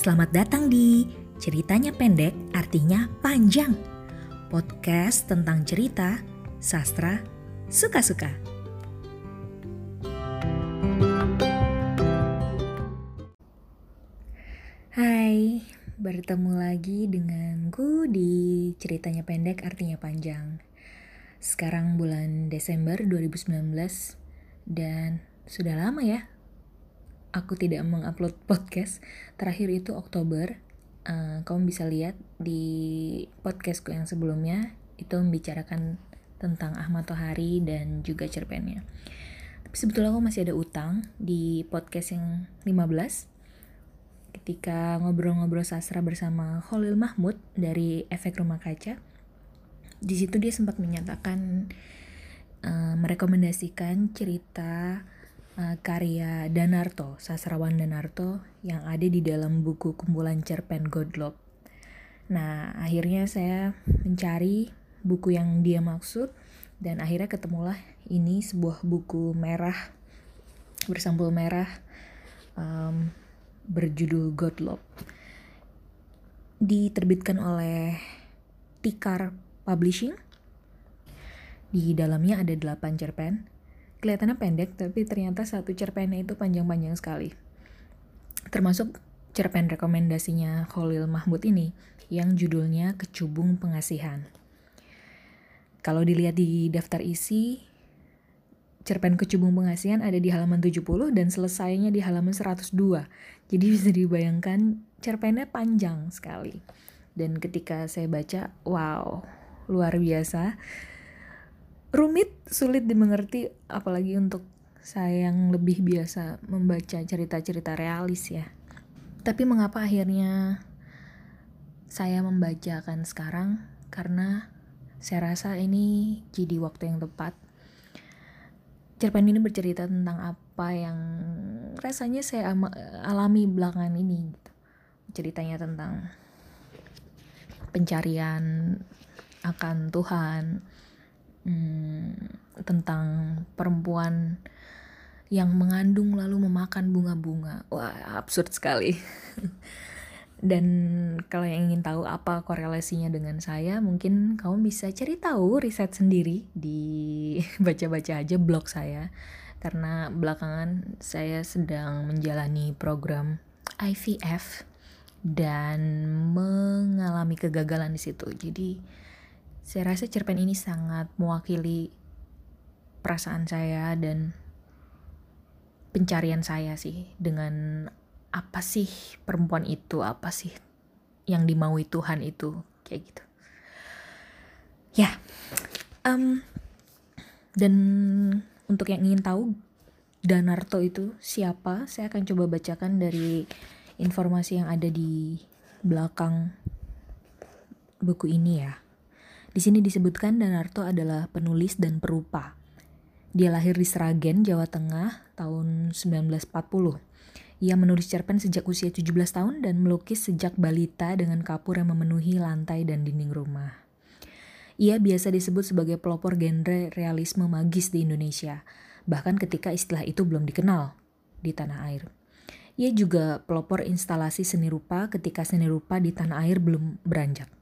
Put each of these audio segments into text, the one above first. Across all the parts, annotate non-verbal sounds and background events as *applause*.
Selamat datang di Ceritanya Pendek Artinya Panjang. Podcast tentang cerita, sastra, suka-suka. Hai, bertemu lagi denganku di Ceritanya Pendek Artinya Panjang. Sekarang bulan Desember 2019 Dan sudah lama ya aku tidak mengupload *laughs* podcast terakhir itu Oktober. Uh, kamu bisa lihat di podcastku yang sebelumnya itu membicarakan tentang Ahmad Tohari dan juga cerpennya. Tapi sebetulnya aku masih ada utang di podcast yang 15 ketika ngobrol-ngobrol sastra bersama Khalil Mahmud dari Efek Rumah Kaca di situ dia sempat menyatakan uh, merekomendasikan cerita uh, karya Danarto, sastrawan Danarto yang ada di dalam buku kumpulan cerpen Godlop. Nah, akhirnya saya mencari buku yang dia maksud dan akhirnya ketemulah ini sebuah buku merah bersampul merah um, berjudul Godlop. Diterbitkan oleh Tikar Publishing. Di dalamnya ada 8 cerpen kelihatannya pendek tapi ternyata satu cerpennya itu panjang-panjang sekali. Termasuk cerpen rekomendasinya Khalil Mahmud ini yang judulnya Kecubung Pengasihan. Kalau dilihat di daftar isi, cerpen Kecubung Pengasihan ada di halaman 70 dan selesainya di halaman 102. Jadi *laughs* bisa dibayangkan cerpennya panjang sekali. Dan ketika saya baca, wow, luar biasa rumit, sulit dimengerti, apalagi untuk saya yang lebih biasa membaca cerita-cerita realis ya. Tapi mengapa akhirnya saya membacakan sekarang? Karena saya rasa ini jadi waktu yang tepat. Cerpen ini bercerita tentang apa yang rasanya saya alami belakangan ini. Gitu. Ceritanya tentang pencarian akan Tuhan, hmm, tentang perempuan yang mengandung lalu memakan bunga-bunga. Wah, absurd sekali. *laughs* Dan kalau yang ingin tahu apa korelasinya dengan saya, mungkin kamu bisa cari tahu riset sendiri di *laughs* baca-baca aja blog saya. Karena belakangan saya sedang menjalani program IVF dan mengalami kegagalan di situ. Jadi saya rasa cerpen ini sangat mewakili perasaan saya dan pencarian saya sih dengan apa sih perempuan itu, apa sih yang dimaui Tuhan itu, kayak gitu. Ya, um, dan untuk yang ingin tahu Danarto itu siapa, saya akan coba bacakan dari informasi yang ada di belakang buku ini ya. Di sini disebutkan Danarto adalah penulis dan perupa. Dia lahir di Sragen, Jawa Tengah tahun 1940. Ia menulis cerpen sejak usia 17 tahun dan melukis sejak balita dengan kapur yang memenuhi lantai dan dinding rumah. Ia biasa disebut sebagai pelopor genre realisme magis di Indonesia, bahkan ketika istilah itu belum dikenal di tanah air. Ia juga pelopor instalasi seni rupa ketika seni rupa di tanah air belum beranjak.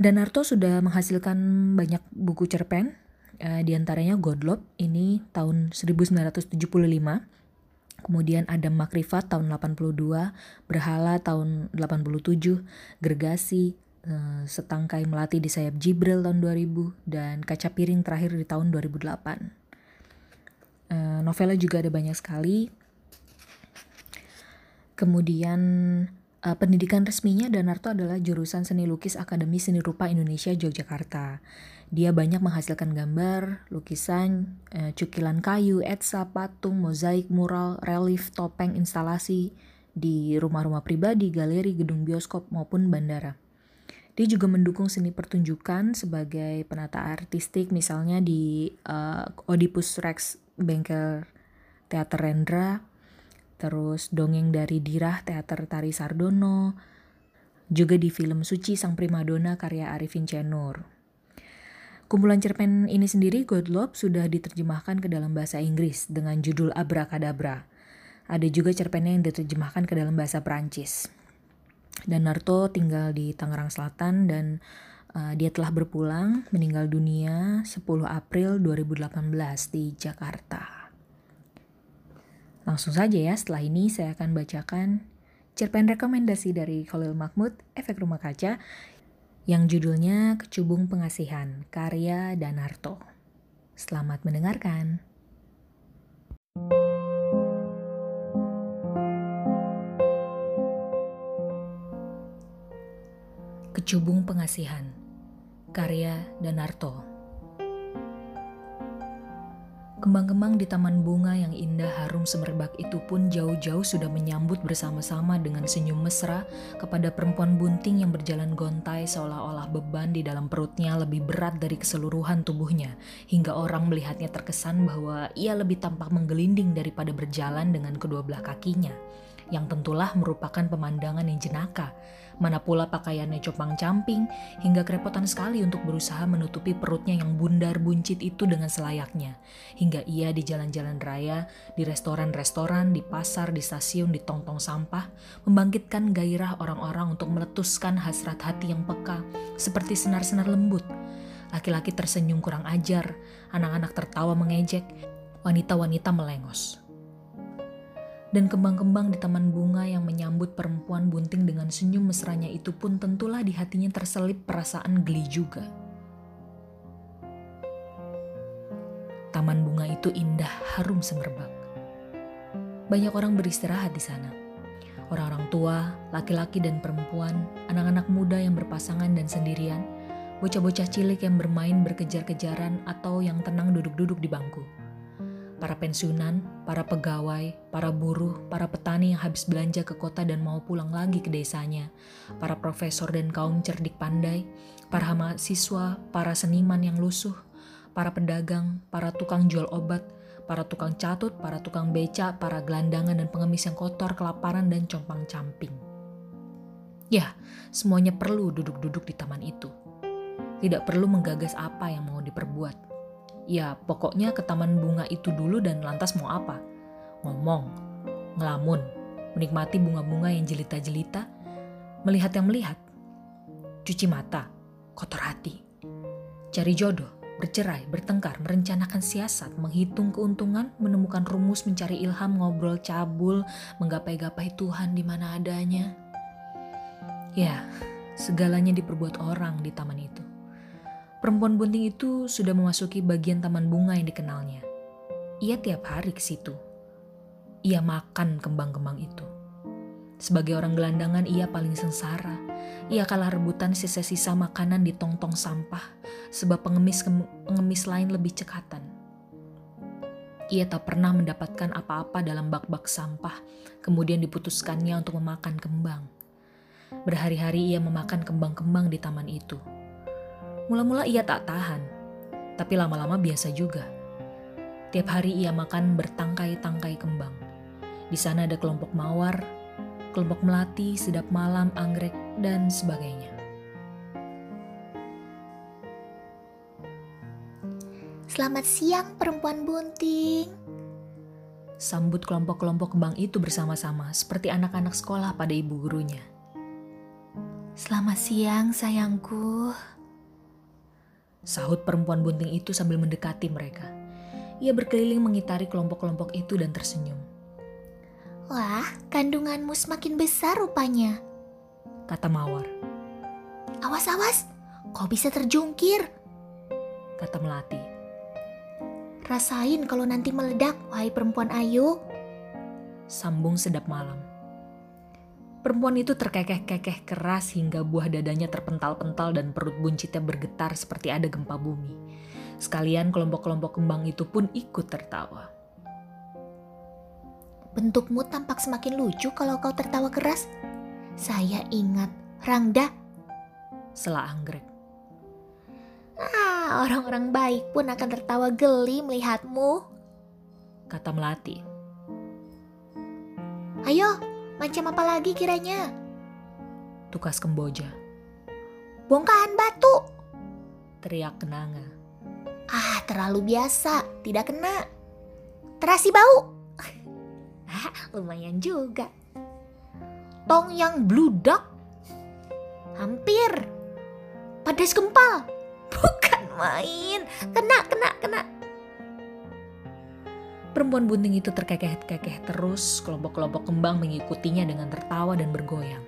Danarto sudah menghasilkan banyak buku cerpen, uh, di antaranya Godlop ini tahun 1975, kemudian Adam Makrifat tahun 82, Berhala tahun 87, Gergasi, uh, Setangkai Melati di Sayap Jibril tahun 2000, dan Kaca Piring terakhir di tahun 2008. Uh, eh, novelnya juga ada banyak sekali. Kemudian Uh, pendidikan resminya Danarto adalah jurusan Seni Lukis Akademi Seni Rupa Indonesia Yogyakarta. Dia banyak menghasilkan gambar, lukisan, uh, cukilan kayu, etsa, patung, mozaik, mural, relief, topeng, instalasi di rumah-rumah pribadi, galeri, gedung bioskop maupun bandara. Dia juga mendukung seni pertunjukan sebagai penata artistik misalnya di uh, Oedipus Rex Bengkel Teater Rendra, terus Dongeng dari Dirah Teater Tari Sardono, juga di film Suci Sang Primadona karya Arifin Cenur. Kumpulan cerpen ini sendiri Godlop sudah diterjemahkan ke dalam bahasa Inggris dengan judul Abracadabra. Ada juga cerpennya yang diterjemahkan ke dalam bahasa Perancis. Dan Naruto tinggal di Tangerang Selatan dan uh, dia telah berpulang meninggal dunia 10 April 2018 di Jakarta. Langsung saja ya, setelah ini saya akan bacakan cerpen rekomendasi dari Khalil Mahmud, Efek Rumah Kaca, yang judulnya Kecubung Pengasihan, karya Danarto. Selamat mendengarkan. Kecubung Pengasihan, karya Danarto. Kembang-kembang di taman bunga yang indah harum semerbak itu pun jauh-jauh sudah menyambut bersama-sama dengan senyum mesra kepada perempuan bunting yang berjalan gontai seolah-olah beban di dalam perutnya lebih berat dari keseluruhan tubuhnya, hingga orang melihatnya terkesan bahwa ia lebih tampak menggelinding daripada berjalan dengan kedua belah kakinya yang tentulah merupakan pemandangan yang jenaka. Mana pula pakaiannya copang-camping, hingga kerepotan sekali untuk berusaha menutupi perutnya yang bundar buncit itu dengan selayaknya. Hingga ia di jalan-jalan raya, di restoran-restoran, di pasar, di stasiun, di tong-tong sampah, membangkitkan gairah orang-orang untuk meletuskan hasrat hati yang peka, seperti senar-senar lembut. Laki-laki tersenyum kurang ajar, anak-anak tertawa mengejek, wanita-wanita melengos dan kembang-kembang di taman bunga yang menyambut perempuan bunting dengan senyum mesranya itu pun tentulah di hatinya terselip perasaan geli juga. Taman bunga itu indah, harum semerbak. Banyak orang beristirahat di sana. Orang-orang tua, laki-laki dan perempuan, anak-anak muda yang berpasangan dan sendirian, bocah-bocah cilik yang bermain berkejar-kejaran atau yang tenang duduk-duduk di bangku para pensiunan, para pegawai, para buruh, para petani yang habis belanja ke kota dan mau pulang lagi ke desanya, para profesor dan kaum cerdik pandai, para mahasiswa, para seniman yang lusuh, para pedagang, para tukang jual obat, para tukang catut, para tukang beca, para gelandangan dan pengemis yang kotor, kelaparan, dan compang-camping. Ya, semuanya perlu duduk-duduk di taman itu. Tidak perlu menggagas apa yang mau diperbuat Ya pokoknya ke taman bunga itu dulu dan lantas mau apa? Ngomong, ngelamun, menikmati bunga-bunga yang jelita-jelita, melihat yang melihat, cuci mata, kotor hati, cari jodoh, bercerai, bertengkar, merencanakan siasat, menghitung keuntungan, menemukan rumus, mencari ilham, ngobrol cabul, menggapai-gapai Tuhan di mana adanya. Ya, segalanya diperbuat orang di taman itu. Perempuan bunting itu sudah memasuki bagian taman bunga yang dikenalnya. Ia tiap hari ke situ. Ia makan kembang-kembang itu. Sebagai orang gelandangan, ia paling sengsara. Ia kalah rebutan sisa-sisa makanan di tong-tong sampah, sebab pengemis-pengemis lain lebih cekatan. Ia tak pernah mendapatkan apa-apa dalam bak-bak sampah, kemudian diputuskannya untuk memakan kembang. Berhari-hari ia memakan kembang-kembang di taman itu Mula-mula ia tak tahan, tapi lama-lama biasa juga. Tiap hari ia makan bertangkai-tangkai kembang. Di sana ada kelompok mawar, kelompok melati, sedap malam, anggrek, dan sebagainya. Selamat siang perempuan bunting. Sambut kelompok-kelompok kembang itu bersama-sama seperti anak-anak sekolah pada ibu gurunya. Selamat siang sayangku. Sahut perempuan bunting itu sambil mendekati mereka. Ia berkeliling mengitari kelompok-kelompok itu dan tersenyum. Wah, kandunganmu semakin besar rupanya, kata Mawar. Awas-awas, kau bisa terjungkir, kata Melati. Rasain kalau nanti meledak, wahai perempuan ayu. Sambung sedap malam. Perempuan itu terkekeh-kekeh keras hingga buah dadanya terpental-pental dan perut buncitnya bergetar seperti ada gempa bumi. Sekalian kelompok-kelompok kembang itu pun ikut tertawa. Bentukmu tampak semakin lucu kalau kau tertawa keras. Saya ingat Rangda. Selah anggrek. Ah, orang-orang baik pun akan tertawa geli melihatmu. Kata Melati. Ayo, Macam apa lagi kiranya? Tukas Kemboja. Bongkahan batu. Teriak Kenanga. Ah, terlalu biasa. Tidak kena. Terasi bau. Ah, *laughs* lumayan juga. Tong yang bludak? Hampir. Padas kempal? Bukan main. Kena, kena, kena. Perempuan bunting itu terkekeh-kekeh terus, kelompok-kelompok kembang mengikutinya dengan tertawa dan bergoyang.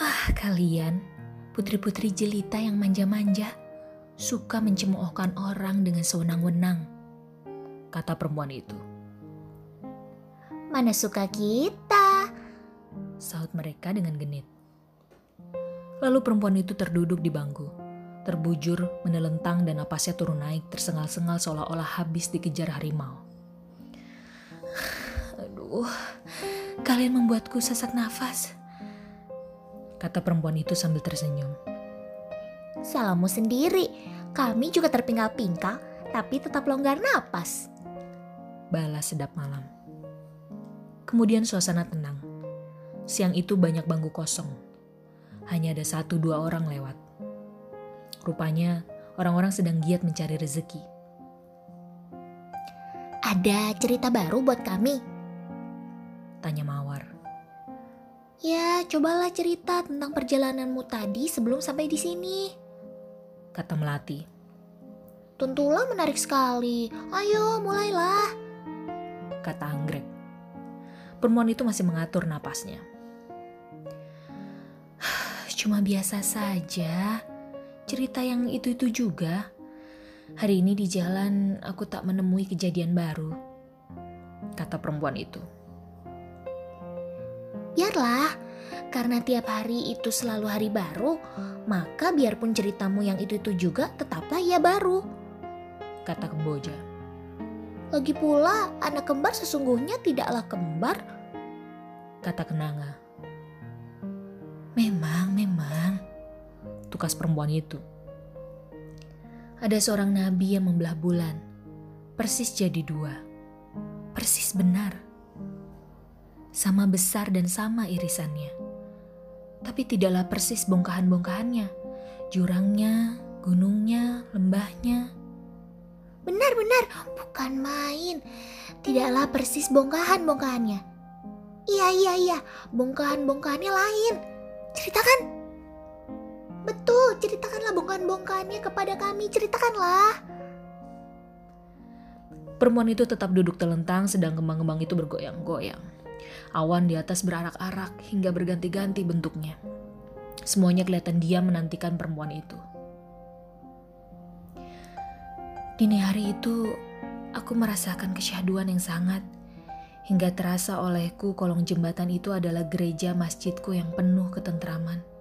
Ah, kalian, putri-putri jelita yang manja-manja, suka mencemoohkan orang dengan sewenang-wenang, kata perempuan itu. Mana suka kita? Saut mereka dengan genit. Lalu perempuan itu terduduk di bangku terbujur, menelentang dan napasnya turun naik, tersengal-sengal seolah-olah habis dikejar harimau. *sighs* Aduh, kalian membuatku sesak nafas. Kata perempuan itu sambil tersenyum. Salahmu sendiri, kami juga terpinggal-pinggal, tapi tetap longgar napas. Balas sedap malam. Kemudian suasana tenang. Siang itu banyak bangku kosong. Hanya ada satu dua orang lewat. Rupanya orang-orang sedang giat mencari rezeki. Ada cerita baru buat kami? Tanya Mawar. Ya, cobalah cerita tentang perjalananmu tadi sebelum sampai di sini. Kata Melati. Tentulah menarik sekali. Ayo, mulailah. Kata Anggrek. Perempuan itu masih mengatur napasnya. *sighs* Cuma biasa saja cerita yang itu-itu juga. Hari ini di jalan aku tak menemui kejadian baru, kata perempuan itu. Biarlah, karena tiap hari itu selalu hari baru, maka biarpun ceritamu yang itu-itu juga tetaplah ia baru, kata Kemboja. Lagi pula, anak kembar sesungguhnya tidaklah kembar, kata Kenanga. Memang, memang, tukas perempuan itu. Ada seorang nabi yang membelah bulan, persis jadi dua, persis benar. Sama besar dan sama irisannya. Tapi tidaklah persis bongkahan-bongkahannya, jurangnya, gunungnya, lembahnya. Benar-benar, bukan main. Tidaklah persis bongkahan-bongkahannya. Iya, iya, iya, bongkahan-bongkahannya lain. Ceritakan. Betul, ceritakanlah bongkahan-bongkahannya kepada kami, ceritakanlah. Perempuan itu tetap duduk telentang sedang kembang-kembang itu bergoyang-goyang. Awan di atas berarak-arak hingga berganti-ganti bentuknya. Semuanya kelihatan diam menantikan perempuan itu. Dini hari itu, aku merasakan kesyahduan yang sangat, hingga terasa olehku kolong jembatan itu adalah gereja masjidku yang penuh ketentraman.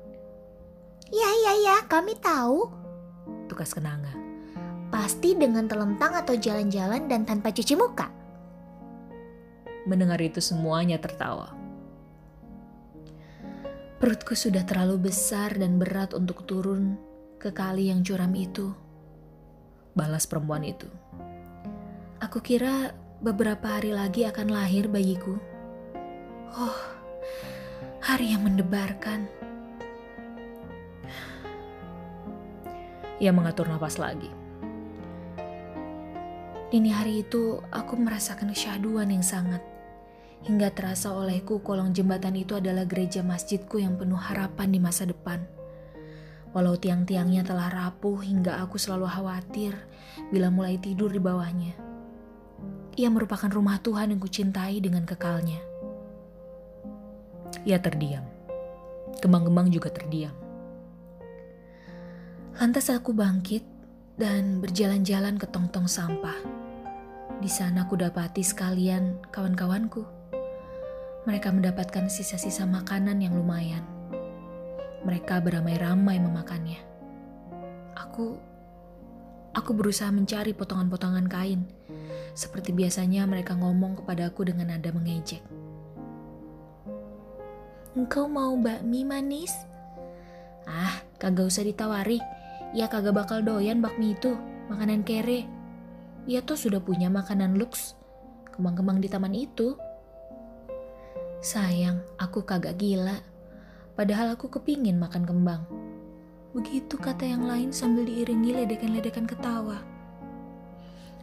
Ya, ya, ya, kami tahu. Tugas kenanga. Pasti dengan telentang atau jalan-jalan dan tanpa cuci muka. Mendengar itu semuanya tertawa. Perutku sudah terlalu besar dan berat untuk turun ke kali yang curam itu. Balas perempuan itu. Aku kira beberapa hari lagi akan lahir bayiku. Oh, hari yang mendebarkan. Ia mengatur nafas lagi. Dini hari itu aku merasakan kesyahduan yang sangat. Hingga terasa olehku kolong jembatan itu adalah gereja masjidku yang penuh harapan di masa depan. Walau tiang-tiangnya telah rapuh hingga aku selalu khawatir bila mulai tidur di bawahnya. Ia merupakan rumah Tuhan yang kucintai dengan kekalnya. Ia terdiam. Kembang-kembang juga terdiam. Lantas aku bangkit dan berjalan-jalan ke tong-tong sampah. Di sana aku dapati sekalian kawan-kawanku. Mereka mendapatkan sisa-sisa makanan yang lumayan. Mereka beramai-ramai memakannya. Aku aku berusaha mencari potongan-potongan kain. Seperti biasanya mereka ngomong kepadaku dengan nada mengejek. Engkau mau bakmi manis? Ah, kagak usah ditawari Ya kagak bakal doyan bakmi itu, makanan kere. Ia tuh sudah punya makanan lux, kembang-kembang di taman itu. Sayang, aku kagak gila. Padahal aku kepingin makan kembang. Begitu kata yang lain sambil diiringi ledekan-ledekan ketawa.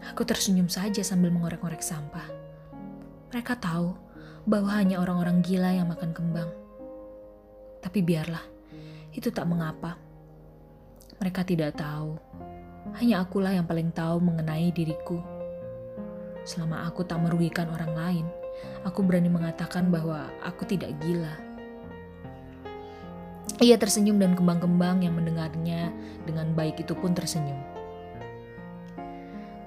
Aku tersenyum saja sambil mengorek-ngorek sampah. Mereka tahu bahwa hanya orang-orang gila yang makan kembang. Tapi biarlah, itu tak mengapa. Mereka tidak tahu. Hanya akulah yang paling tahu mengenai diriku. Selama aku tak merugikan orang lain, aku berani mengatakan bahwa aku tidak gila. Ia tersenyum dan kembang-kembang yang mendengarnya dengan baik itu pun tersenyum.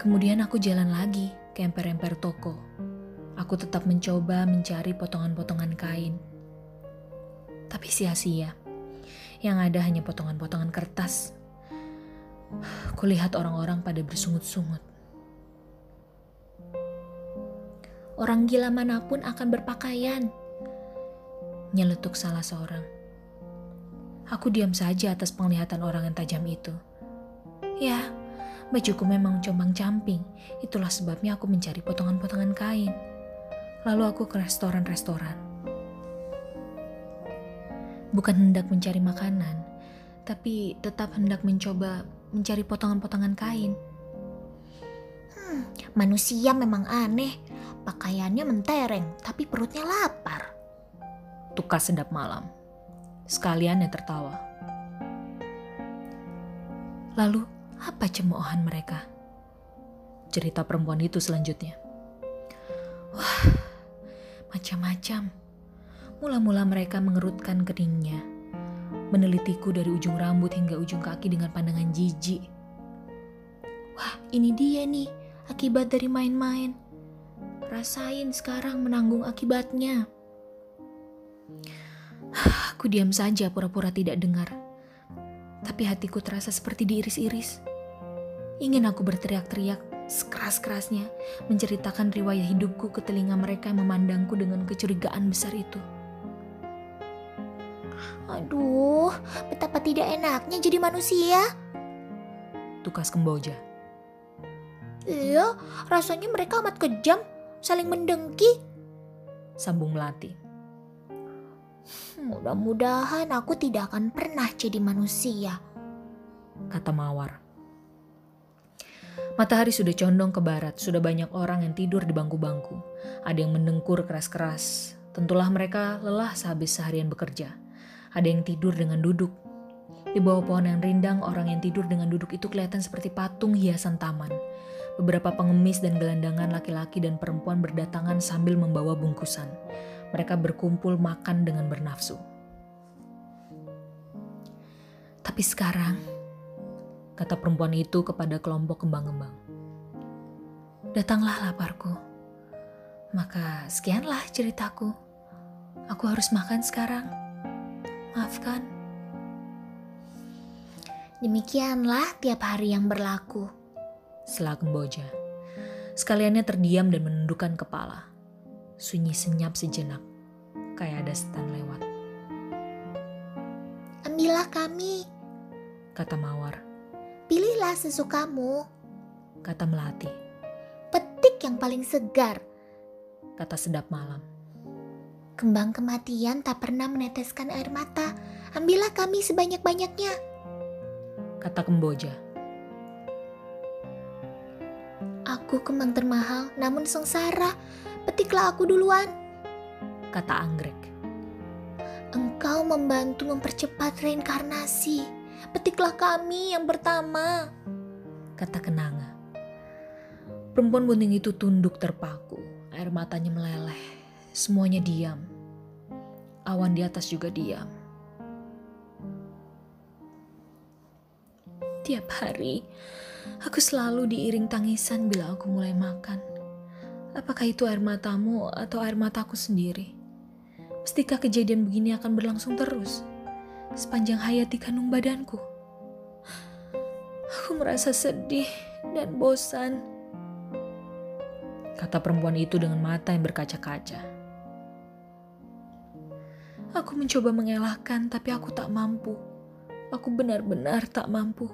Kemudian aku jalan lagi ke emper-emper toko. Aku tetap mencoba mencari potongan-potongan kain. Tapi sia-sia. Yang ada hanya potongan-potongan kertas. Kulihat orang-orang pada bersungut-sungut. Orang gila mana pun akan berpakaian. Nyeletuk salah seorang. Aku diam saja atas penglihatan orang yang tajam itu. Ya, Bajuku memang compang-camping, itulah sebabnya aku mencari potongan-potongan kain. Lalu aku ke restoran-restoran. Bukan hendak mencari makanan, tapi tetap hendak mencoba mencari potongan-potongan kain. Hmm, manusia memang aneh. Pakaiannya mentereng, tapi perutnya lapar. Tukas sedap malam. Sekalian yang tertawa. Lalu apa cemoohan mereka? Cerita perempuan itu selanjutnya. Wah, macam-macam. Mula-mula mereka mengerutkan keningnya, menelitiku dari ujung rambut hingga ujung kaki dengan pandangan jijik. Wah, ini dia nih, akibat dari main-main. Rasain sekarang menanggung akibatnya. *sighs* Aku diam saja pura-pura tidak dengar. Tapi hatiku terasa seperti diiris-iris. Ingin aku berteriak-teriak sekeras-kerasnya menceritakan riwayat hidupku ke telinga mereka yang memandangku dengan kecurigaan besar itu. Aduh, betapa tidak enaknya jadi manusia. Tukas Kemboja. Iya, rasanya mereka amat kejam, saling mendengki. Sambung Melati. Mudah-mudahan aku tidak akan pernah jadi manusia. Kata Mawar. Matahari sudah condong ke barat, sudah banyak orang yang tidur di bangku-bangku. Ada yang mendengkur keras-keras. Tentulah mereka lelah sehabis seharian bekerja. Ada yang tidur dengan duduk. Di bawah pohon yang rindang, orang yang tidur dengan duduk itu kelihatan seperti patung hiasan taman. Beberapa pengemis dan gelandangan laki-laki dan perempuan berdatangan sambil membawa bungkusan. Mereka berkumpul makan dengan bernafsu. Tapi sekarang, kata perempuan itu kepada kelompok kembang-kembang. Datanglah laparku. Maka sekianlah ceritaku. Aku harus makan sekarang. Maafkan. Demikianlah tiap hari yang berlaku. Selah Kemboja. Sekaliannya terdiam dan menundukkan kepala. Sunyi senyap sejenak. Kayak ada setan lewat. Ambillah kami, kata Mawar. Pilihlah sesukamu, kata Melati. Petik yang paling segar, kata sedap malam. Kembang kematian tak pernah meneteskan air mata. Ambillah kami sebanyak-banyaknya, kata Kemboja. Aku kembang termahal, namun sengsara. Petiklah aku duluan, kata Anggrek. Engkau membantu mempercepat reinkarnasi petiklah kami yang pertama, kata kenanga. Perempuan bunting itu tunduk terpaku, air matanya meleleh, semuanya diam. Awan di atas juga diam. Tiap hari, aku selalu diiring tangisan bila aku mulai makan. Apakah itu air matamu atau air mataku sendiri? Mestikah kejadian begini akan berlangsung terus? sepanjang hayat di kandung badanku. Aku merasa sedih dan bosan. Kata perempuan itu dengan mata yang berkaca-kaca. Aku mencoba mengelakkan, tapi aku tak mampu. Aku benar-benar tak mampu.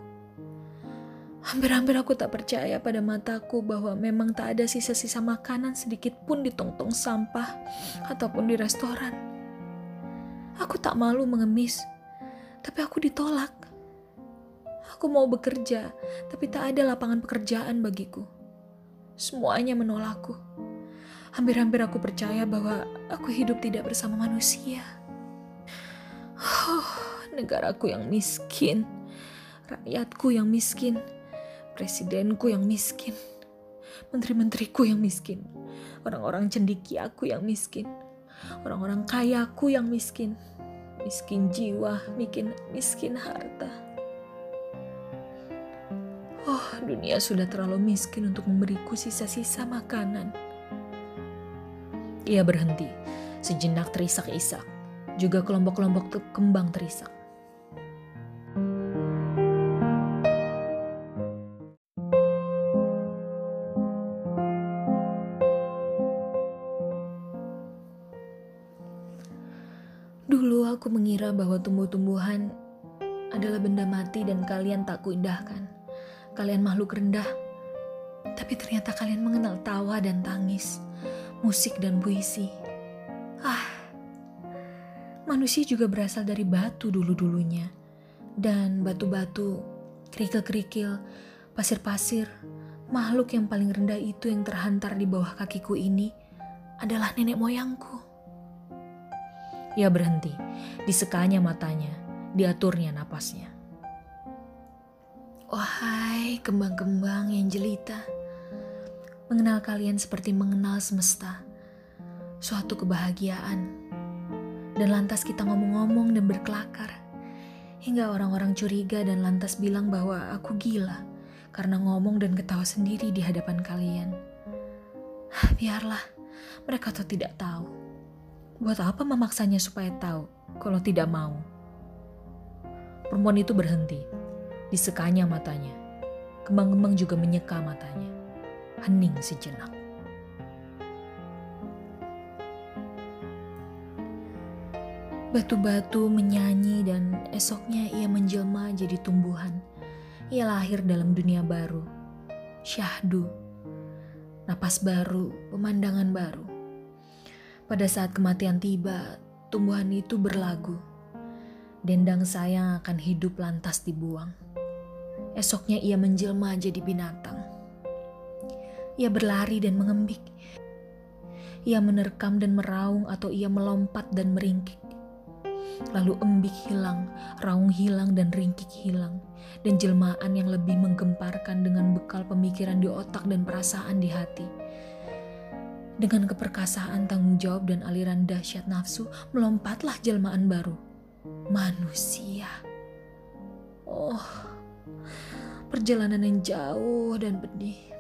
Hampir-hampir aku tak percaya pada mataku bahwa memang tak ada sisa-sisa makanan sedikit pun di tong-tong sampah ataupun di restoran. Aku tak malu mengemis tapi aku ditolak. Aku mau bekerja, tapi tak ada lapangan pekerjaan bagiku. Semuanya menolakku. Hampir-hampir aku percaya bahwa aku hidup tidak bersama manusia. Negaraku yang miskin, rakyatku yang miskin, presidenku yang miskin, menteri-menteriku yang miskin, orang-orang cendikiaku yang miskin, orang-orang kayaku yang miskin, miskin jiwa, miskin, miskin harta. Oh, dunia sudah terlalu miskin untuk memberiku sisa-sisa makanan. Ia berhenti, sejenak terisak-isak, juga kelompok-kelompok kembang terisak. Tumbuh-tumbuhan adalah benda mati dan kalian tak kuindahkan. Kalian makhluk rendah. Tapi ternyata kalian mengenal tawa dan tangis, musik dan puisi. Ah, manusia juga berasal dari batu dulu-dulunya. Dan batu-batu, kerikil-kerikil, pasir-pasir, makhluk yang paling rendah itu yang terhantar di bawah kakiku ini adalah nenek moyangku. Ia berhenti, disekanya matanya, diaturnya napasnya. Wahai kembang-kembang yang jelita, mengenal kalian seperti mengenal semesta, suatu kebahagiaan. Dan lantas kita ngomong-ngomong dan berkelakar, hingga orang-orang curiga dan lantas bilang bahwa aku gila karena ngomong dan ketawa sendiri di hadapan kalian. Biarlah, mereka tuh tidak tahu Buat apa memaksanya supaya tahu kalau tidak mau? Perempuan itu berhenti. Disekanya matanya. Kembang-kembang juga menyeka matanya. Hening sejenak. Batu-batu menyanyi dan esoknya ia menjelma jadi tumbuhan. Ia lahir dalam dunia baru. Syahdu. Napas baru, pemandangan baru pada saat kematian tiba, tumbuhan itu berlagu. Dendang sayang akan hidup lantas dibuang. Esoknya ia menjelma jadi binatang. Ia berlari dan mengembik. Ia menerkam dan meraung atau ia melompat dan meringkik. Lalu embik hilang, raung hilang dan ringkik hilang. Dan jelmaan yang lebih menggemparkan dengan bekal pemikiran di otak dan perasaan di hati dengan keperkasaan tanggung jawab dan aliran dahsyat nafsu, melompatlah jelmaan baru. Manusia. Oh, perjalanan yang jauh dan pedih.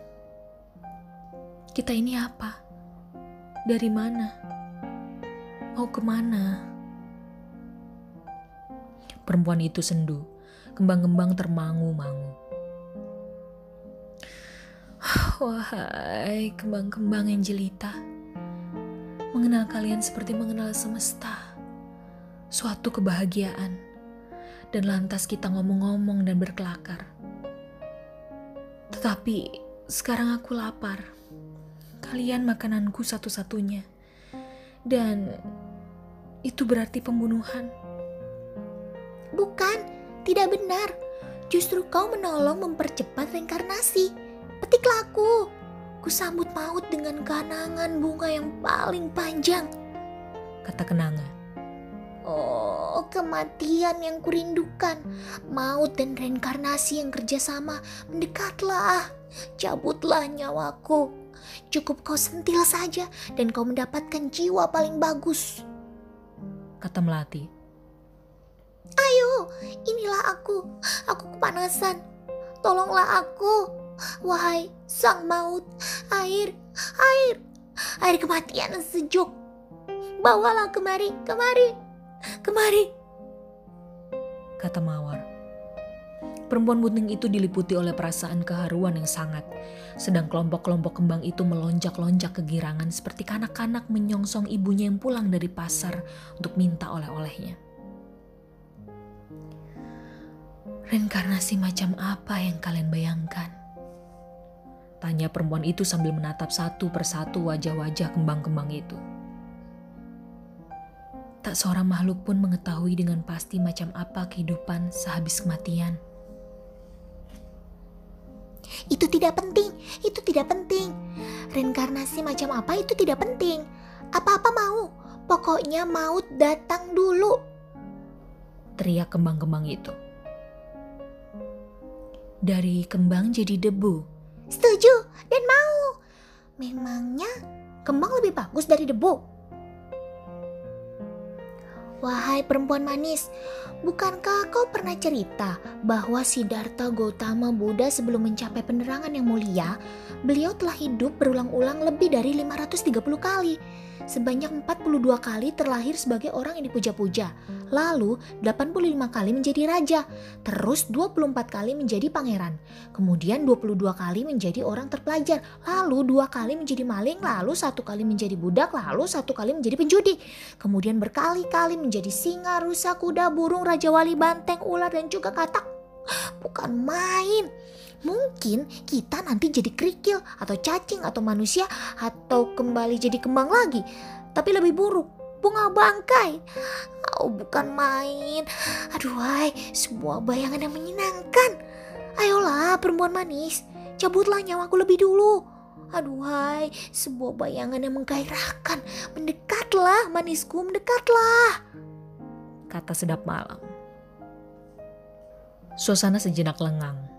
Kita ini apa? Dari mana? Mau ke mana? Perempuan itu sendu, kembang-kembang termangu-mangu. Wahai kembang-kembang yang jelita, mengenal kalian seperti mengenal semesta, suatu kebahagiaan, dan lantas kita ngomong-ngomong dan berkelakar. Tetapi sekarang aku lapar, kalian makananku satu-satunya, dan itu berarti pembunuhan. Bukan, tidak benar. Justru kau menolong mempercepat reinkarnasi Petiklah aku. Kusambut maut dengan kanangan bunga yang paling panjang. Kata kenanga. Oh, kematian yang kurindukan. Maut dan reinkarnasi yang kerjasama. Mendekatlah. Cabutlah nyawaku. Cukup kau sentil saja dan kau mendapatkan jiwa paling bagus. Kata Melati. Ayo, inilah aku. Aku kepanasan. Tolonglah aku. Wahai sang maut, air, air, air kematian sejuk. Bawalah kemari, kemari, kemari. Kata Mawar. Perempuan bunting itu diliputi oleh perasaan keharuan yang sangat. Sedang kelompok-kelompok kembang itu melonjak-lonjak kegirangan seperti kanak-kanak menyongsong ibunya yang pulang dari pasar untuk minta oleh-olehnya. Reinkarnasi macam apa yang kalian bayangkan? Tanya perempuan itu sambil menatap satu persatu wajah-wajah kembang-kembang itu. Tak seorang makhluk pun mengetahui dengan pasti macam apa kehidupan sehabis kematian. Itu tidak penting, itu tidak penting. Reinkarnasi macam apa itu tidak penting. Apa-apa mau, pokoknya maut datang dulu. Teriak kembang-kembang itu. Dari kembang jadi debu. Setuju dan mau. Memangnya kembang lebih bagus dari debu? Wahai perempuan manis, bukankah kau pernah cerita bahwa Siddhartha Gautama Buddha sebelum mencapai penerangan yang mulia, beliau telah hidup berulang-ulang lebih dari 530 kali sebanyak 42 kali terlahir sebagai orang yang dipuja-puja. Lalu 85 kali menjadi raja, terus 24 kali menjadi pangeran. Kemudian 22 kali menjadi orang terpelajar, lalu dua kali menjadi maling, lalu satu kali menjadi budak, lalu satu kali menjadi penjudi. Kemudian berkali-kali menjadi singa, rusa, kuda, burung, raja wali, banteng, ular dan juga katak. Bukan main. Mungkin kita nanti jadi kerikil atau cacing atau manusia atau kembali jadi kembang lagi. Tapi lebih buruk, bunga bangkai. Oh, bukan main. Aduh, hai, semua bayangan yang menyenangkan. Ayolah, perempuan manis, cabutlah nyawaku lebih dulu. Aduhai, sebuah bayangan yang menggairahkan. Mendekatlah, manisku, mendekatlah. Kata sedap malam. Suasana sejenak lengang.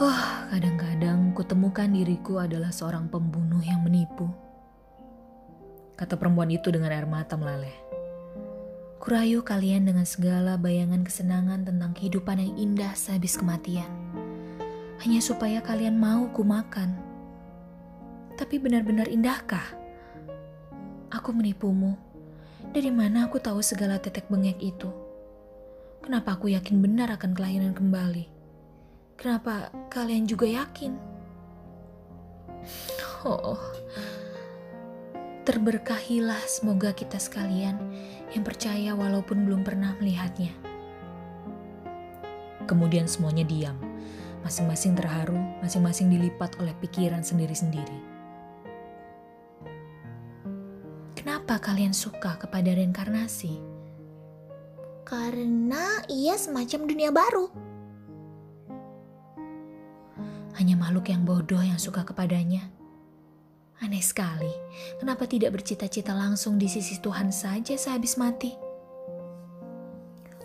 Wah, kadang-kadang kutemukan diriku adalah seorang pembunuh yang menipu. Kata perempuan itu dengan air mata meleleh. Kurayu kalian dengan segala bayangan kesenangan tentang kehidupan yang indah sehabis kematian. Hanya supaya kalian mau ku makan. Tapi benar-benar indahkah? Aku menipumu. Dari mana aku tahu segala tetek bengek itu? Kenapa aku yakin benar akan kelahiran kembali? Kenapa kalian juga yakin? Oh, terberkahilah semoga kita sekalian yang percaya walaupun belum pernah melihatnya. Kemudian semuanya diam, masing-masing terharu, masing-masing dilipat oleh pikiran sendiri-sendiri. Kenapa kalian suka kepada reinkarnasi? Karena ia semacam dunia baru hanya makhluk yang bodoh yang suka kepadanya. Aneh sekali, kenapa tidak bercita-cita langsung di sisi Tuhan saja sehabis mati?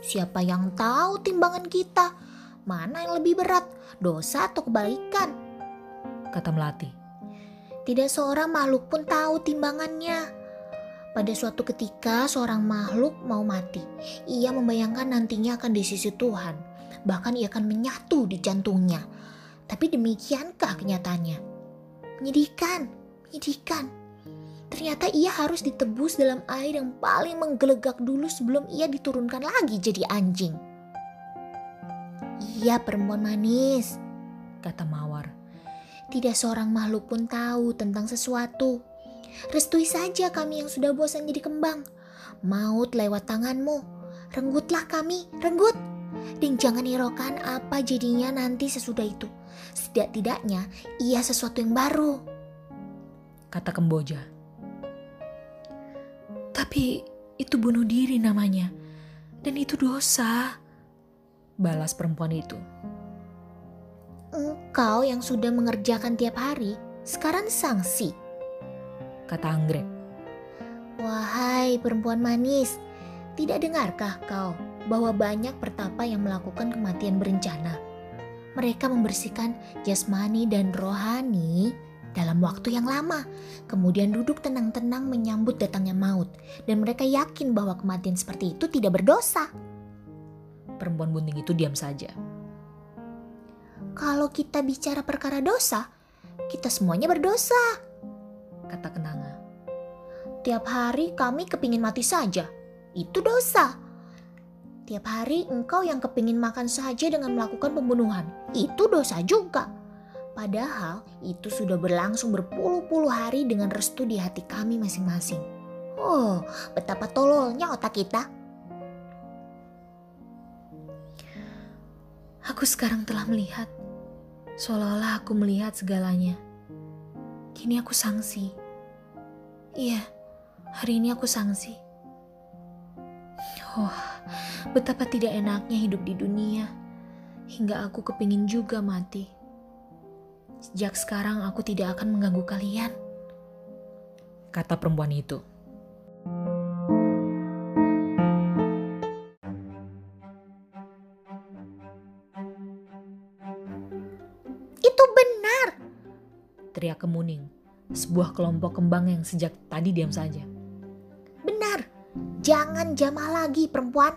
Siapa yang tahu timbangan kita? Mana yang lebih berat, dosa atau kebaikan? Kata Melati. Tidak seorang makhluk pun tahu timbangannya. Pada suatu ketika seorang makhluk mau mati, ia membayangkan nantinya akan di sisi Tuhan. Bahkan ia akan menyatu di jantungnya tapi demikiankah kenyataannya? Menyedihkan, menyedihkan. Ternyata ia harus ditebus dalam air yang paling menggelegak dulu sebelum ia diturunkan lagi jadi anjing. Iya perempuan manis, kata Mawar. Tidak seorang makhluk pun tahu tentang sesuatu. Restui saja kami yang sudah bosan jadi kembang. Maut lewat tanganmu. Renggutlah kami, renggut. Dan jangan hiraukan apa jadinya nanti sesudah itu. Setidak-tidaknya ia sesuatu yang baru. Kata Kemboja. Tapi itu bunuh diri namanya. Dan itu dosa. Balas perempuan itu. Engkau yang sudah mengerjakan tiap hari, sekarang sanksi. Kata Anggrek. Wahai perempuan manis, tidak dengarkah kau bahwa banyak pertapa yang melakukan kematian berencana? Mereka membersihkan jasmani dan rohani dalam waktu yang lama, kemudian duduk tenang-tenang menyambut datangnya maut, dan mereka yakin bahwa kematian seperti itu tidak berdosa. Perempuan bunting itu diam saja. Kalau kita bicara perkara dosa, kita semuanya berdosa, kata Kenanga. Tiap hari kami kepingin mati saja, itu dosa. Tiap hari engkau yang kepingin makan saja dengan melakukan pembunuhan. Itu dosa juga. Padahal itu sudah berlangsung berpuluh-puluh hari dengan restu di hati kami masing-masing. Oh, betapa tololnya otak kita. Aku sekarang telah melihat, seolah-olah aku melihat segalanya. Kini aku sangsi. Iya, hari ini aku sangsi. Oh, Betapa tidak enaknya hidup di dunia, hingga aku kepingin juga mati. Sejak sekarang aku tidak akan mengganggu kalian. Kata perempuan itu. Itu benar. Teriak kemuning. Sebuah kelompok kembang yang sejak tadi diam saja. Jangan jamah lagi perempuan.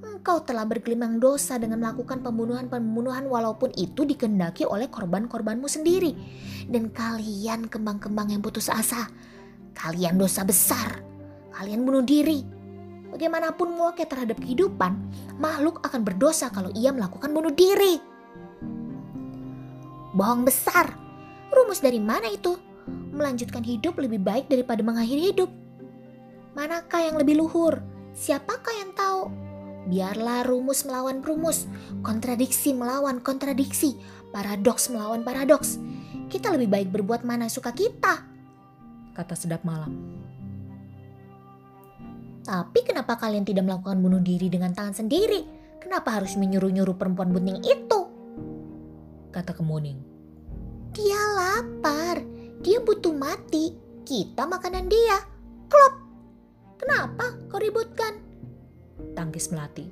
Engkau telah bergelimang dosa dengan melakukan pembunuhan-pembunuhan walaupun itu dikendaki oleh korban-korbanmu sendiri. Dan kalian kembang-kembang yang putus asa. Kalian dosa besar. Kalian bunuh diri. Bagaimanapun muaknya terhadap kehidupan, makhluk akan berdosa kalau ia melakukan bunuh diri. Bohong besar. Rumus dari mana itu? Melanjutkan hidup lebih baik daripada mengakhiri hidup. Manakah yang lebih luhur? Siapakah yang tahu? Biarlah rumus melawan rumus, kontradiksi melawan kontradiksi, paradoks melawan paradoks. Kita lebih baik berbuat mana suka kita. Kata sedap malam. Tapi kenapa kalian tidak melakukan bunuh diri dengan tangan sendiri? Kenapa harus menyuruh-nyuruh perempuan bunting itu? Kata kemuning. Dia lapar, dia butuh mati. Kita makanan dia. Klop. Kenapa kau ributkan? Tangkis melati.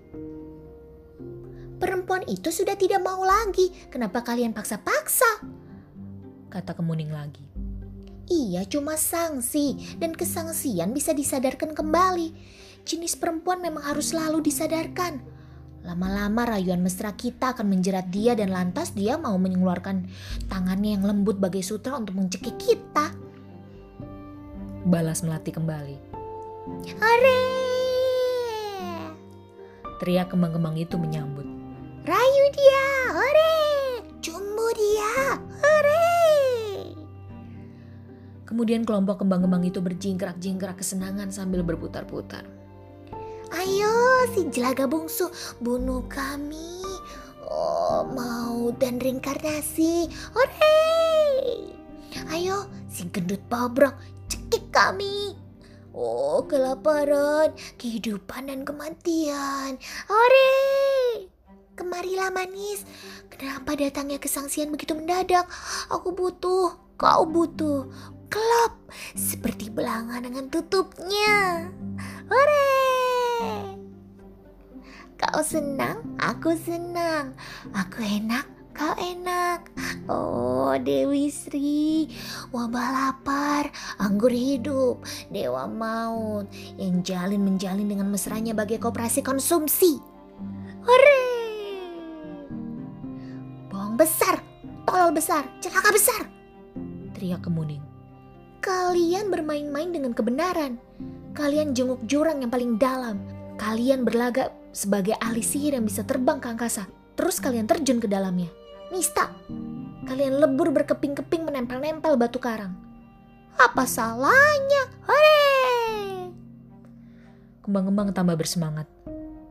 Perempuan itu sudah tidak mau lagi. Kenapa kalian paksa-paksa? Kata kemuning lagi. Iya cuma sanksi dan kesangsian bisa disadarkan kembali. Jenis perempuan memang harus selalu disadarkan. Lama-lama rayuan mesra kita akan menjerat dia dan lantas dia mau mengeluarkan tangannya yang lembut bagai sutra untuk mencekik kita. Balas melati kembali. Hore! Teriak kembang-kembang itu menyambut. Rayu dia, hore! Cumbu dia, hore! Kemudian kelompok kembang-kembang itu berjingkrak-jingkrak kesenangan sambil berputar-putar. Ayo si jelaga bungsu bunuh kami. Oh mau dan reinkarnasi. Hore! Ayo si gendut bobrok cekik kami. Oh kelaparan, kehidupan dan kematian. Hore! Kemarilah manis. Kenapa datangnya kesangsian begitu mendadak? Aku butuh, kau butuh. Kelop seperti belanga dengan tutupnya. Hore! Kau senang, aku senang. Aku enak, kau enak. Oh, Dewi Sri, wabah lapar, anggur hidup, dewa maut yang jalin menjalin dengan mesranya bagai koperasi konsumsi. Hore! Bohong besar, tolol besar, celaka besar. Teriak kemuning. Kalian bermain-main dengan kebenaran. Kalian jenguk jurang yang paling dalam. Kalian berlagak sebagai ahli sihir yang bisa terbang ke angkasa. Terus kalian terjun ke dalamnya. Nista, kalian lebur berkeping-keping menempel-nempel batu karang. Apa salahnya? Hore! Kembang-kembang tambah bersemangat.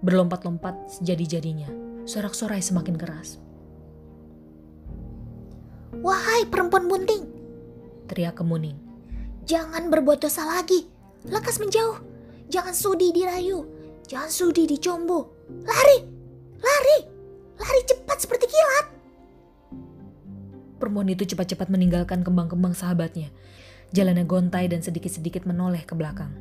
Berlompat-lompat sejadi-jadinya. Sorak-sorai semakin keras. Wahai perempuan bunting, Teriak kemuning. jangan berbuat dosa lagi. Lekas menjauh. Jangan sudi dirayu. Jangan sudi dicombo. Lari! Lari! Lari cepat seperti kilat. Perempuan itu cepat-cepat meninggalkan kembang-kembang sahabatnya. Jalannya gontai dan sedikit-sedikit menoleh ke belakang.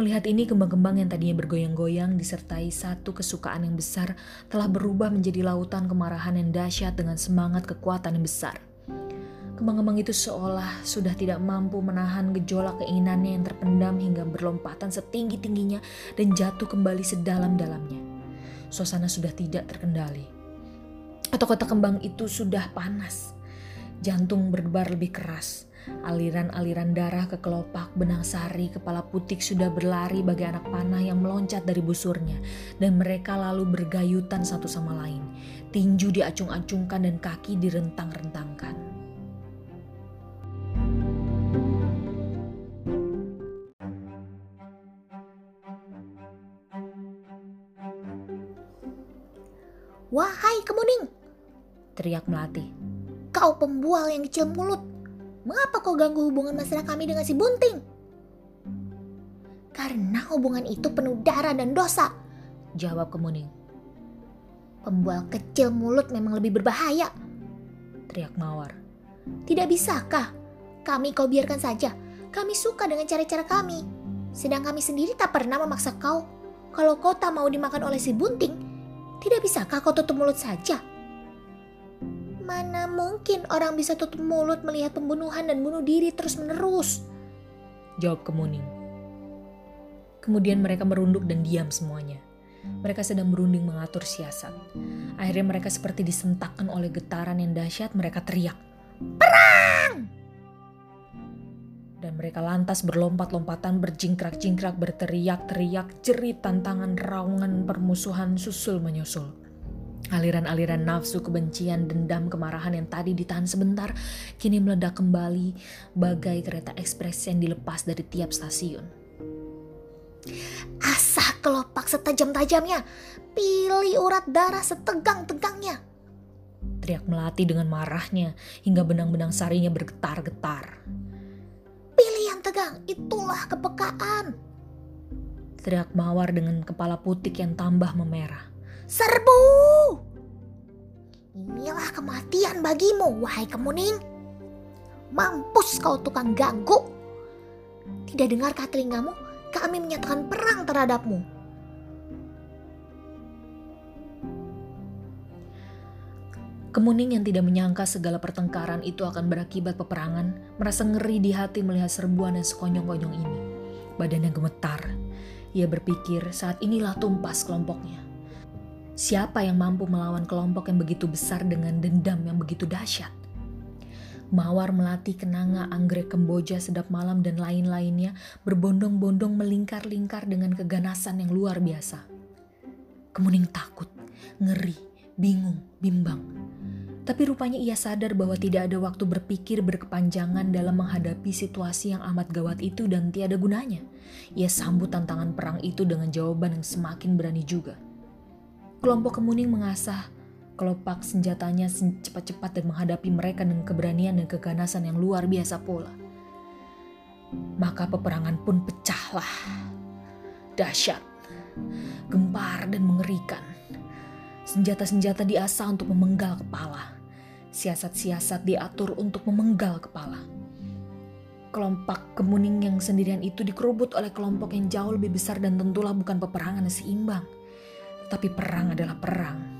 Melihat ini, kembang-kembang yang tadinya bergoyang-goyang disertai satu kesukaan yang besar telah berubah menjadi lautan kemarahan yang dahsyat dengan semangat kekuatan yang besar. Kembang-kembang itu seolah sudah tidak mampu menahan gejolak keinginannya yang terpendam hingga berlompatan setinggi-tingginya dan jatuh kembali sedalam-dalamnya. Suasana sudah tidak terkendali. Otak-otak kembang itu sudah panas. Jantung berdebar lebih keras. Aliran-aliran darah ke kelopak, benang sari, kepala putik sudah berlari bagai anak panah yang meloncat dari busurnya. Dan mereka lalu bergayutan satu sama lain. Tinju diacung-acungkan dan kaki direntang-rentangkan. Wahai kemuning, Teriak Melati. kau pembual yang kecil mulut. Mengapa kau ganggu hubungan mesra kami dengan si bunting? Karena hubungan itu penuh darah dan dosa. Jawab Kemuning. Pembual kecil mulut memang lebih berbahaya. teriak Mawar. Tidak bisakah? Kami kau biarkan saja. Kami suka dengan cara-cara kami. Sedang kami sendiri tak pernah memaksa kau. Kalau kau tak mau dimakan oleh si bunting, tidak bisakah kau tutup mulut saja? Mana mungkin orang bisa tutup mulut melihat pembunuhan dan bunuh diri terus-menerus? Jawab Kemuning. Kemudian mereka merunduk dan diam semuanya. Mereka sedang berunding mengatur siasat. Akhirnya mereka seperti disentakkan oleh getaran yang dahsyat, mereka teriak. Perang! Dan mereka lantas berlompat-lompatan, berjingkrak-jingkrak, berteriak-teriak, jerit tantangan, raungan, permusuhan susul menyusul. Aliran-aliran nafsu, kebencian, dendam, kemarahan yang tadi ditahan sebentar, kini meledak kembali bagai kereta ekspres yang dilepas dari tiap stasiun. Asah kelopak setajam-tajamnya, pilih urat darah setegang-tegangnya. Teriak Melati dengan marahnya hingga benang-benang sarinya bergetar-getar. Pilih yang tegang, itulah kepekaan. Teriak Mawar dengan kepala putik yang tambah memerah. Serbu! Inilah kematian bagimu, wahai kemuning. Mampus kau tukang ganggu. Tidak dengarkah telingamu? Kami menyatakan perang terhadapmu. Kemuning yang tidak menyangka segala pertengkaran itu akan berakibat peperangan, merasa ngeri di hati melihat serbuan yang sekonyong-konyong ini. Badannya gemetar. Ia berpikir saat inilah tumpas kelompoknya. Siapa yang mampu melawan kelompok yang begitu besar dengan dendam yang begitu dahsyat? Mawar melati kenanga, anggrek kemboja, sedap malam, dan lain-lainnya berbondong-bondong melingkar-lingkar dengan keganasan yang luar biasa. Kemuning takut, ngeri, bingung, bimbang. Tapi rupanya ia sadar bahwa tidak ada waktu berpikir berkepanjangan dalam menghadapi situasi yang amat gawat itu dan tiada gunanya. Ia sambut tantangan perang itu dengan jawaban yang semakin berani juga. Kelompok kemuning mengasah kelopak senjatanya cepat-cepat dan menghadapi mereka dengan keberanian dan keganasan yang luar biasa pula. Maka peperangan pun pecahlah. Dahsyat, gempar dan mengerikan. Senjata-senjata diasah untuk memenggal kepala. Siasat-siasat diatur untuk memenggal kepala. Kelompok kemuning yang sendirian itu dikerubut oleh kelompok yang jauh lebih besar dan tentulah bukan peperangan yang seimbang. Tapi perang adalah perang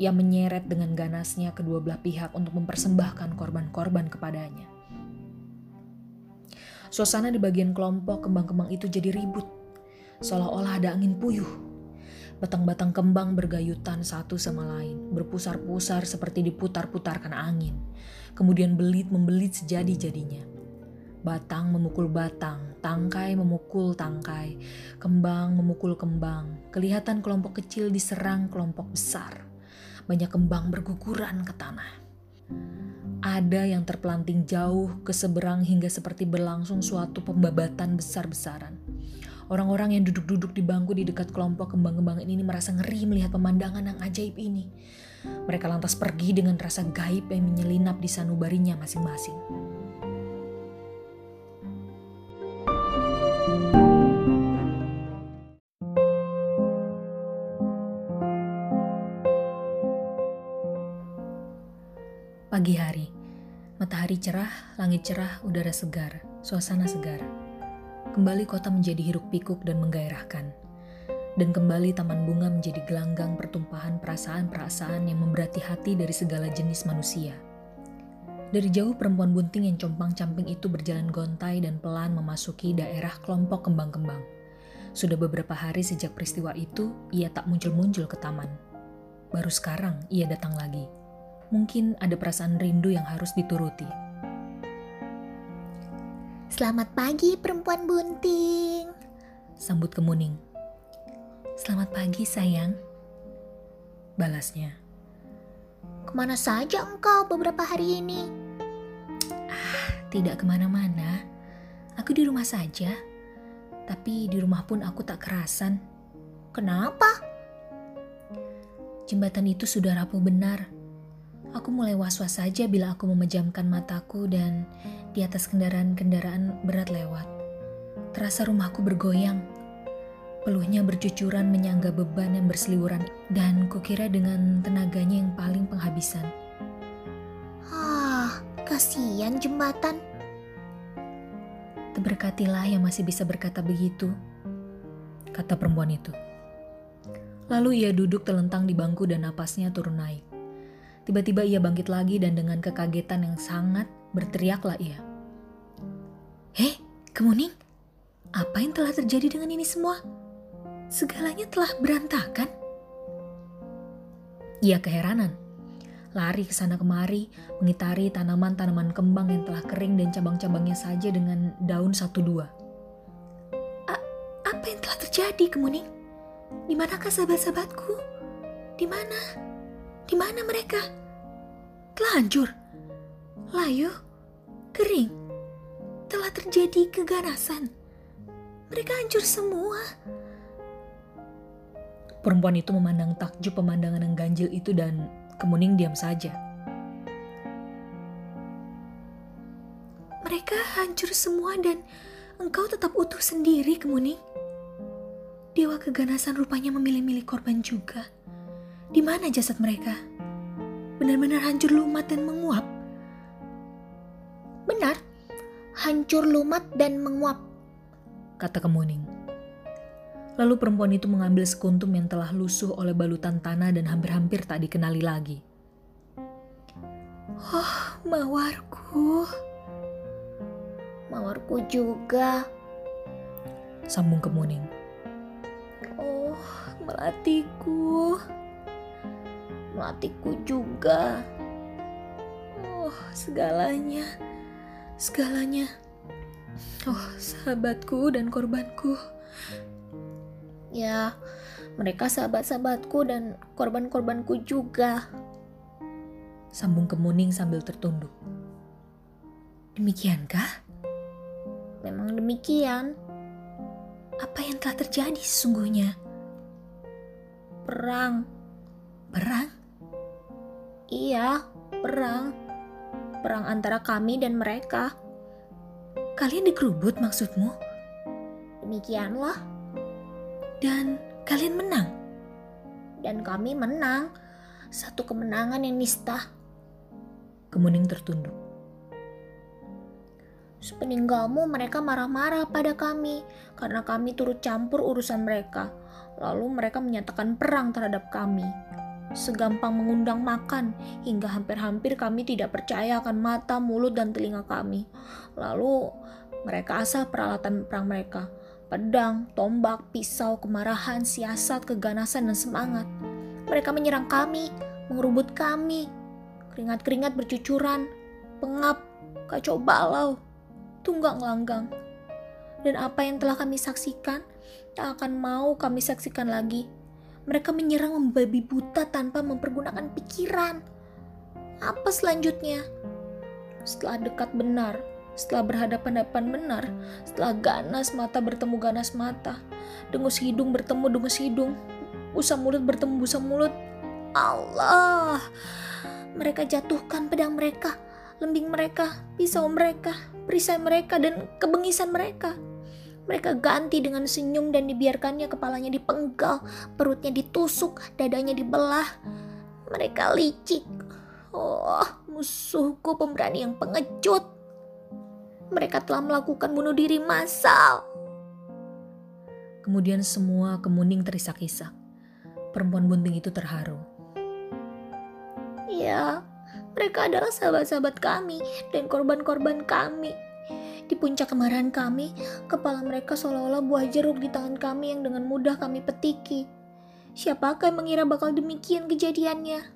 ia menyeret dengan ganasnya kedua belah pihak untuk mempersembahkan korban-korban kepadanya. Suasana di bagian kelompok kembang-kembang itu jadi ribut, seolah-olah ada angin puyuh. Batang-batang kembang bergayutan satu sama lain, berpusar-pusar seperti diputar-putarkan angin. Kemudian belit membelit sejadi-jadinya. Batang memukul batang, tangkai memukul tangkai, kembang memukul kembang. Kelihatan kelompok kecil diserang kelompok besar banyak kembang berguguran ke tanah. Ada yang terpelanting jauh ke seberang hingga seperti berlangsung suatu pembabatan besar-besaran. Orang-orang yang duduk-duduk di bangku di dekat kelompok kembang-kembang ini merasa ngeri melihat pemandangan yang ajaib ini. Mereka lantas pergi dengan rasa gaib yang menyelinap di sanubarinya masing-masing. Matahari cerah, langit cerah, udara segar, suasana segar. Kembali kota menjadi hiruk pikuk dan menggairahkan. Dan kembali taman bunga menjadi gelanggang pertumpahan perasaan-perasaan yang memberati hati dari segala jenis manusia. Dari jauh perempuan bunting yang compang-camping itu berjalan gontai dan pelan memasuki daerah kelompok kembang-kembang. Sudah beberapa hari sejak peristiwa itu, ia tak muncul-muncul ke taman. Baru sekarang ia datang lagi mungkin ada perasaan rindu yang harus dituruti. Selamat pagi perempuan bunting. Sambut kemuning. Selamat pagi sayang. Balasnya. Ke mana saja engkau beberapa hari ini? Ah, tidak ke mana-mana. Aku di rumah saja. Tapi di rumah pun aku tak kerasan. Kenapa? Jembatan itu sudah rapuh benar Aku mulai was-was saja bila aku memejamkan mataku dan di atas kendaraan-kendaraan berat lewat. Terasa rumahku bergoyang. Peluhnya bercucuran menyangga beban yang berseliweran dan kukira dengan tenaganya yang paling penghabisan. Ah, Kasihan jembatan. Terberkatilah yang masih bisa berkata begitu, kata perempuan itu. Lalu ia duduk terlentang di bangku dan napasnya turun naik. Tiba-tiba ia bangkit lagi dan dengan kekagetan yang sangat berteriaklah ia. Hei, Kemuning, apa yang telah terjadi dengan ini semua? Segalanya telah berantakan. Ia keheranan, lari ke sana kemari, mengitari tanaman-tanaman kembang yang telah kering dan cabang-cabangnya saja dengan daun satu dua. apa yang telah terjadi, Kemuning? Di manakah sahabat-sahabatku? Di mana? Di mana mereka? Telah hancur, layu, kering, telah terjadi keganasan. Mereka hancur semua. Perempuan itu memandang takjub pemandangan yang ganjil itu dan kemuning diam saja. Mereka hancur semua dan engkau tetap utuh sendiri, Kemuning. Dewa keganasan rupanya memilih-milih korban juga. Di mana jasad mereka? Benar-benar hancur lumat dan menguap. Benar, hancur lumat dan menguap, kata Kemuning. Lalu perempuan itu mengambil sekuntum yang telah lusuh oleh balutan tanah dan hampir-hampir tak dikenali lagi. Oh, mawarku. Mawarku juga. Sambung Kemuning. Oh, melatiku. Melatiku juga. Oh, segalanya. Segalanya. Oh, sahabatku dan korbanku. Ya, mereka sahabat-sahabatku dan korban-korbanku juga. Sambung kemuning sambil tertunduk. Demikiankah? Memang demikian. Apa yang telah terjadi sesungguhnya? Perang. Perang? Iya, perang. Perang antara kami dan mereka. Kalian dikerubut maksudmu? Demikianlah. Dan kalian menang? Dan kami menang. Satu kemenangan yang nista. Kemuning tertunduk. Sepeninggalmu mereka marah-marah pada kami karena kami turut campur urusan mereka. Lalu mereka menyatakan perang terhadap kami. Segampang mengundang makan hingga hampir-hampir kami tidak percaya akan mata, mulut, dan telinga kami. Lalu mereka asal peralatan perang mereka. Pedang, tombak, pisau, kemarahan, siasat, keganasan, dan semangat. Mereka menyerang kami, mengerubut kami. Keringat-keringat bercucuran, pengap, kacau balau, tunggak langgang. Dan apa yang telah kami saksikan, tak akan mau kami saksikan lagi. Mereka menyerang membabi buta tanpa mempergunakan pikiran. Apa selanjutnya? Setelah dekat benar, setelah berhadapan-hadapan benar, setelah ganas mata bertemu ganas mata, dengus hidung bertemu dengus hidung, busa mulut bertemu busa mulut. Allah! Mereka jatuhkan pedang mereka, lembing mereka, pisau mereka, perisai mereka, dan kebengisan mereka. Mereka ganti dengan senyum dan dibiarkannya kepalanya dipenggal, perutnya ditusuk, dadanya dibelah. Mereka licik. Oh, musuhku pemberani yang pengecut. Mereka telah melakukan bunuh diri massal. Kemudian semua kemuning terisak-isak. Perempuan bunting itu terharu. Ya, mereka adalah sahabat-sahabat kami dan korban-korban kami. Di puncak kemarahan kami, kepala mereka seolah-olah buah jeruk di tangan kami yang dengan mudah kami petiki. Siapakah yang mengira bakal demikian kejadiannya?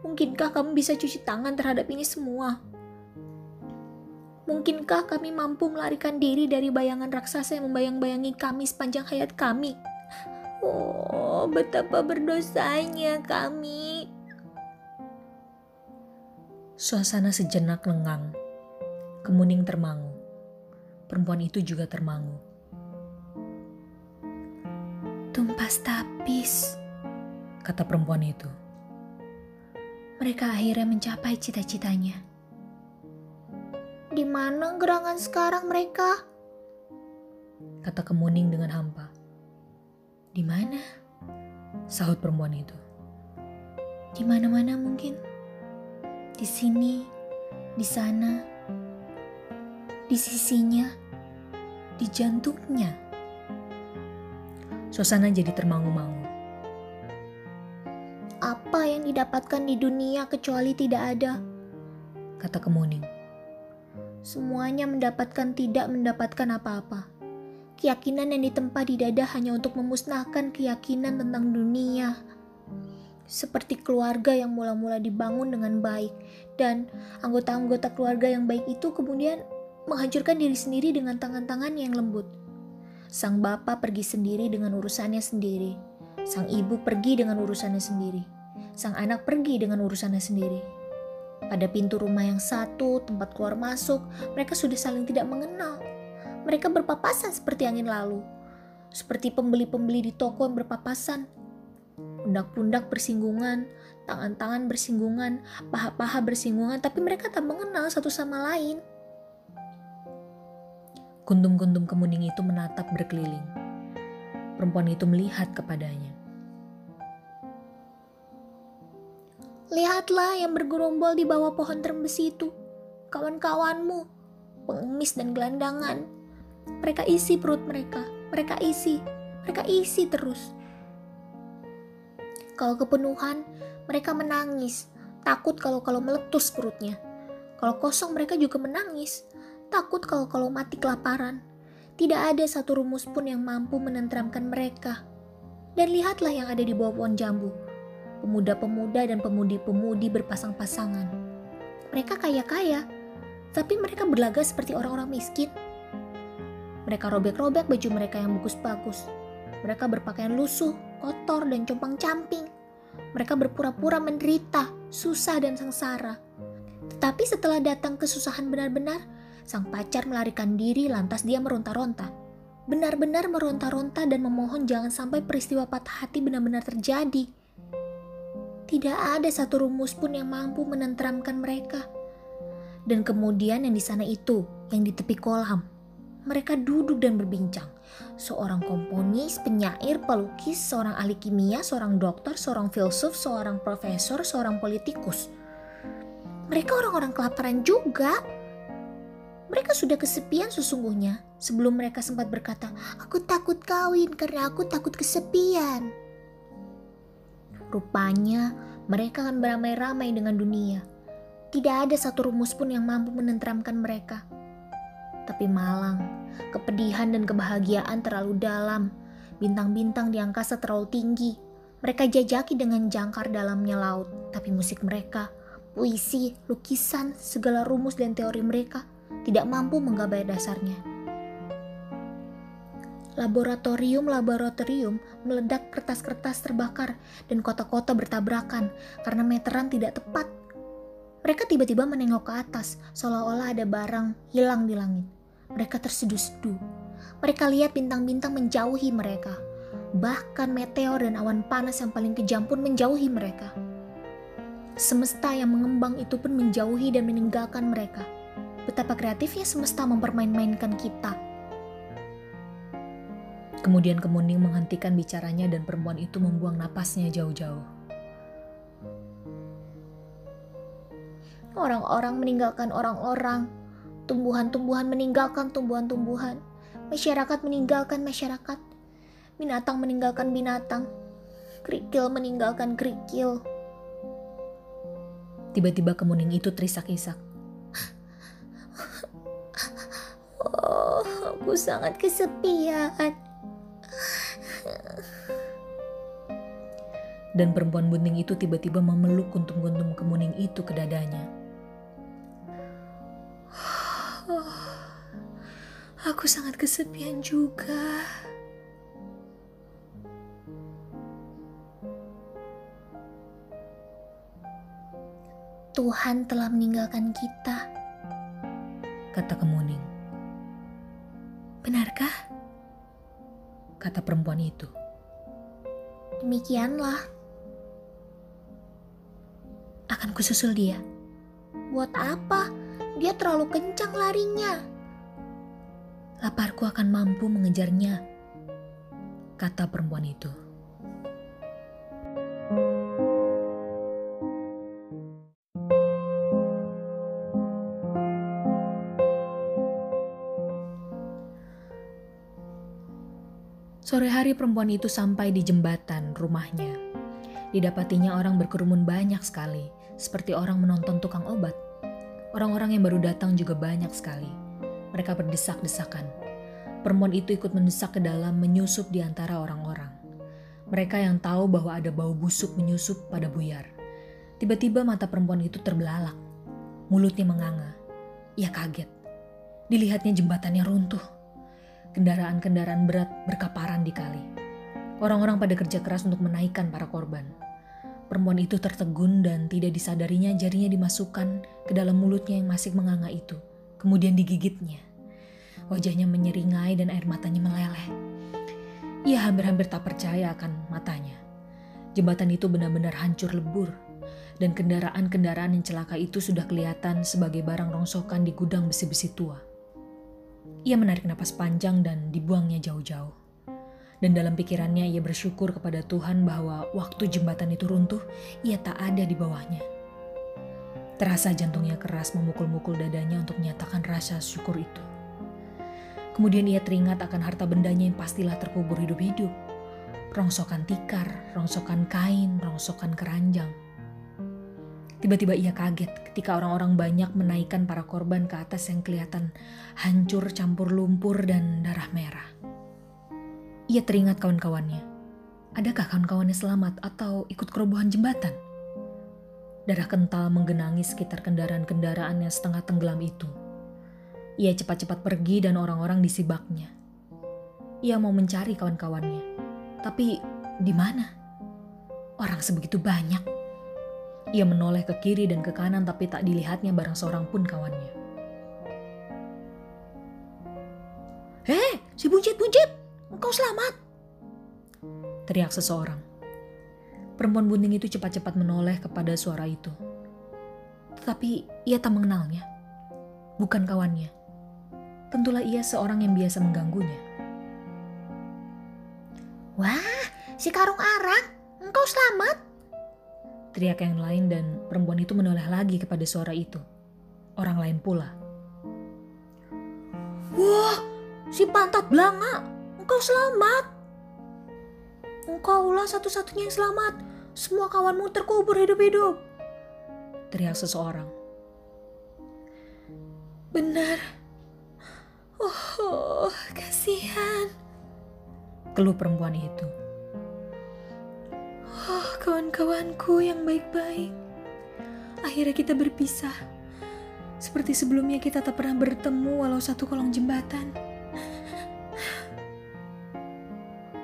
Mungkinkah kami bisa cuci tangan terhadap ini semua? Mungkinkah kami mampu melarikan diri dari bayangan raksasa yang membayang-bayangi kami sepanjang hayat kami? Oh, betapa berdosanya kami. Suasana sejenak lengang. Kemuning termangu. Perempuan itu juga termangu. Tumpas tapis, kata perempuan itu. Mereka akhirnya mencapai cita-citanya. Di mana gerangan sekarang mereka? Kata Kemuning dengan hampa. Di mana? Sahut perempuan itu. Di mana-mana mungkin di sini, Di sana, di sisinya, di jantungnya. Suasana jadi termangu-mangu. Apa yang didapatkan di dunia kecuali tidak ada? Kata Kemuning. Semuanya mendapatkan tidak mendapatkan apa-apa. Keyakinan yang ditempa di dada hanya untuk memusnahkan keyakinan tentang dunia. Seperti keluarga yang mula-mula dibangun dengan baik, dan anggota-anggota keluarga yang baik itu kemudian menghancurkan diri sendiri dengan tangan-tangan yang lembut. Sang bapak pergi sendiri dengan urusannya sendiri. Sang ibu pergi dengan urusannya sendiri. Sang anak pergi dengan urusannya sendiri. Pada pintu rumah yang satu, tempat keluar masuk, mereka sudah saling tidak mengenal. Mereka berpapasan seperti angin lalu. Seperti pembeli-pembeli di toko yang berpapasan. Pundak-pundak bersinggungan, tangan-tangan bersinggungan, paha-paha bersinggungan, tapi mereka tak mengenal satu sama lain. Kuntum-kuntum kemuning itu menatap berkeliling. Perempuan itu melihat kepadanya. Lihatlah yang bergerombol di bawah pohon terbesi itu. Kawan-kawanmu, pengemis dan gelandangan. Mereka isi perut mereka, mereka isi, mereka isi terus. Kalau kepenuhan, mereka menangis, takut kalau-kalau meletus perutnya. Kalau kosong mereka juga menangis, takut kalau-kalau mati kelaparan. Tidak ada satu rumus pun yang mampu menenteramkan mereka. Dan lihatlah yang ada di bawah pohon jambu. Pemuda-pemuda dan pemudi-pemudi berpasang-pasangan. Mereka kaya-kaya, tapi mereka berlaga seperti orang-orang miskin. Mereka robek-robek baju mereka yang bagus-bagus. Mereka berpakaian lusuh, kotor, dan compang-camping. Mereka berpura-pura menderita, susah, dan sengsara. Tetapi setelah datang kesusahan benar-benar, Sang pacar melarikan diri lantas dia meronta-ronta. Benar-benar meronta-ronta dan memohon jangan sampai peristiwa patah hati benar-benar terjadi. Tidak ada satu rumus pun yang mampu menenteramkan mereka. Dan kemudian yang di sana itu, yang di tepi kolam, mereka duduk dan berbincang. Seorang komponis, penyair, pelukis, seorang ahli kimia, seorang dokter, seorang filsuf, seorang profesor, seorang politikus. Mereka orang-orang kelaparan juga mereka sudah kesepian sesungguhnya sebelum mereka sempat berkata, "Aku takut kawin karena aku takut kesepian." Rupanya mereka akan beramai-ramai dengan dunia. Tidak ada satu rumus pun yang mampu menenteramkan mereka. Tapi malang, kepedihan dan kebahagiaan terlalu dalam. Bintang-bintang di angkasa terlalu tinggi. Mereka jajaki dengan jangkar dalamnya laut, tapi musik mereka, puisi, lukisan, segala rumus dan teori mereka tidak mampu menggabai dasarnya. Laboratorium-laboratorium meledak kertas-kertas terbakar dan kota-kota bertabrakan karena meteran tidak tepat. Mereka tiba-tiba menengok ke atas seolah-olah ada barang hilang di langit. Mereka terseduh-seduh. Mereka lihat bintang-bintang menjauhi mereka. Bahkan meteor dan awan panas yang paling kejam pun menjauhi mereka. Semesta yang mengembang itu pun menjauhi dan meninggalkan mereka betapa kreatifnya semesta mempermain-mainkan kita. Kemudian Kemuning menghentikan bicaranya dan perempuan itu membuang napasnya jauh-jauh. Orang-orang meninggalkan orang-orang, tumbuhan-tumbuhan meninggalkan tumbuhan-tumbuhan, masyarakat meninggalkan masyarakat, binatang meninggalkan binatang, kerikil meninggalkan kerikil. Tiba-tiba kemuning itu terisak-isak. Aku sangat kesepian. Dan perempuan bunting itu tiba-tiba memeluk kuntum-kuntum kemuning itu ke dadanya. Aku sangat kesepian juga. Tuhan telah meninggalkan kita, kata kemuning. Benarkah? Kata perempuan itu. Demikianlah. Akan kususul dia. Buat apa? Dia terlalu kencang larinya. Laparku akan mampu mengejarnya, kata perempuan itu. Sore hari perempuan itu sampai di jembatan rumahnya. Didapatinya orang berkerumun banyak sekali, seperti orang menonton tukang obat. Orang-orang yang baru datang juga banyak sekali. Mereka berdesak-desakan. Perempuan itu ikut mendesak ke dalam menyusup di antara orang-orang. Mereka yang tahu bahwa ada bau busuk menyusup pada buyar. Tiba-tiba mata perempuan itu terbelalak. Mulutnya menganga. Ia kaget. Dilihatnya jembatannya runtuh. Kendaraan-kendaraan berat berkaparan di kali. Orang-orang pada kerja keras untuk menaikkan para korban. Perempuan itu tertegun dan tidak disadarinya jarinya dimasukkan ke dalam mulutnya yang masih menganga itu. Kemudian digigitnya. Wajahnya menyeringai dan air matanya meleleh. Ia hampir-hampir tak percaya akan matanya. Jembatan itu benar-benar hancur lebur, dan kendaraan-kendaraan yang celaka itu sudah kelihatan sebagai barang rongsokan di gudang besi-besi tua. Ia menarik napas panjang dan dibuangnya jauh-jauh. Dan dalam pikirannya ia bersyukur kepada Tuhan bahwa waktu jembatan itu runtuh, ia tak ada di bawahnya. Terasa jantungnya keras memukul-mukul dadanya untuk menyatakan rasa syukur itu. Kemudian ia teringat akan harta bendanya yang pastilah terkubur hidup-hidup. Rongsokan tikar, rongsokan kain, rongsokan keranjang. Tiba-tiba ia kaget ketika orang-orang banyak menaikkan para korban ke atas yang kelihatan hancur campur lumpur dan darah merah. Ia teringat kawan-kawannya. Adakah kawan-kawannya selamat atau ikut kerobohan jembatan? Darah kental menggenangi sekitar kendaraan-kendaraan yang setengah tenggelam itu. Ia cepat-cepat pergi dan orang-orang disibaknya. Ia mau mencari kawan-kawannya. Tapi di mana? Orang sebegitu banyak. Ia menoleh ke kiri dan ke kanan tapi tak dilihatnya barang seorang pun kawannya. Hei, si buncit-buncit! Engkau selamat! Teriak seseorang. Perempuan bunting itu cepat-cepat menoleh kepada suara itu. Tetapi ia tak mengenalnya. Bukan kawannya. Tentulah ia seorang yang biasa mengganggunya. Wah, si karung arang, engkau selamat! Teriak yang lain dan perempuan itu menoleh lagi kepada suara itu. Orang lain pula. Wah, si pantat belanga! Engkau selamat. Engkaulah satu-satunya yang selamat. Semua kawanmu terkubur hidup-hidup. Teriak seseorang. Benar. Oh, kasihan. Keluh perempuan itu. Oh, kawan-kawanku yang baik-baik. Akhirnya kita berpisah. Seperti sebelumnya kita tak pernah bertemu walau satu kolong jembatan.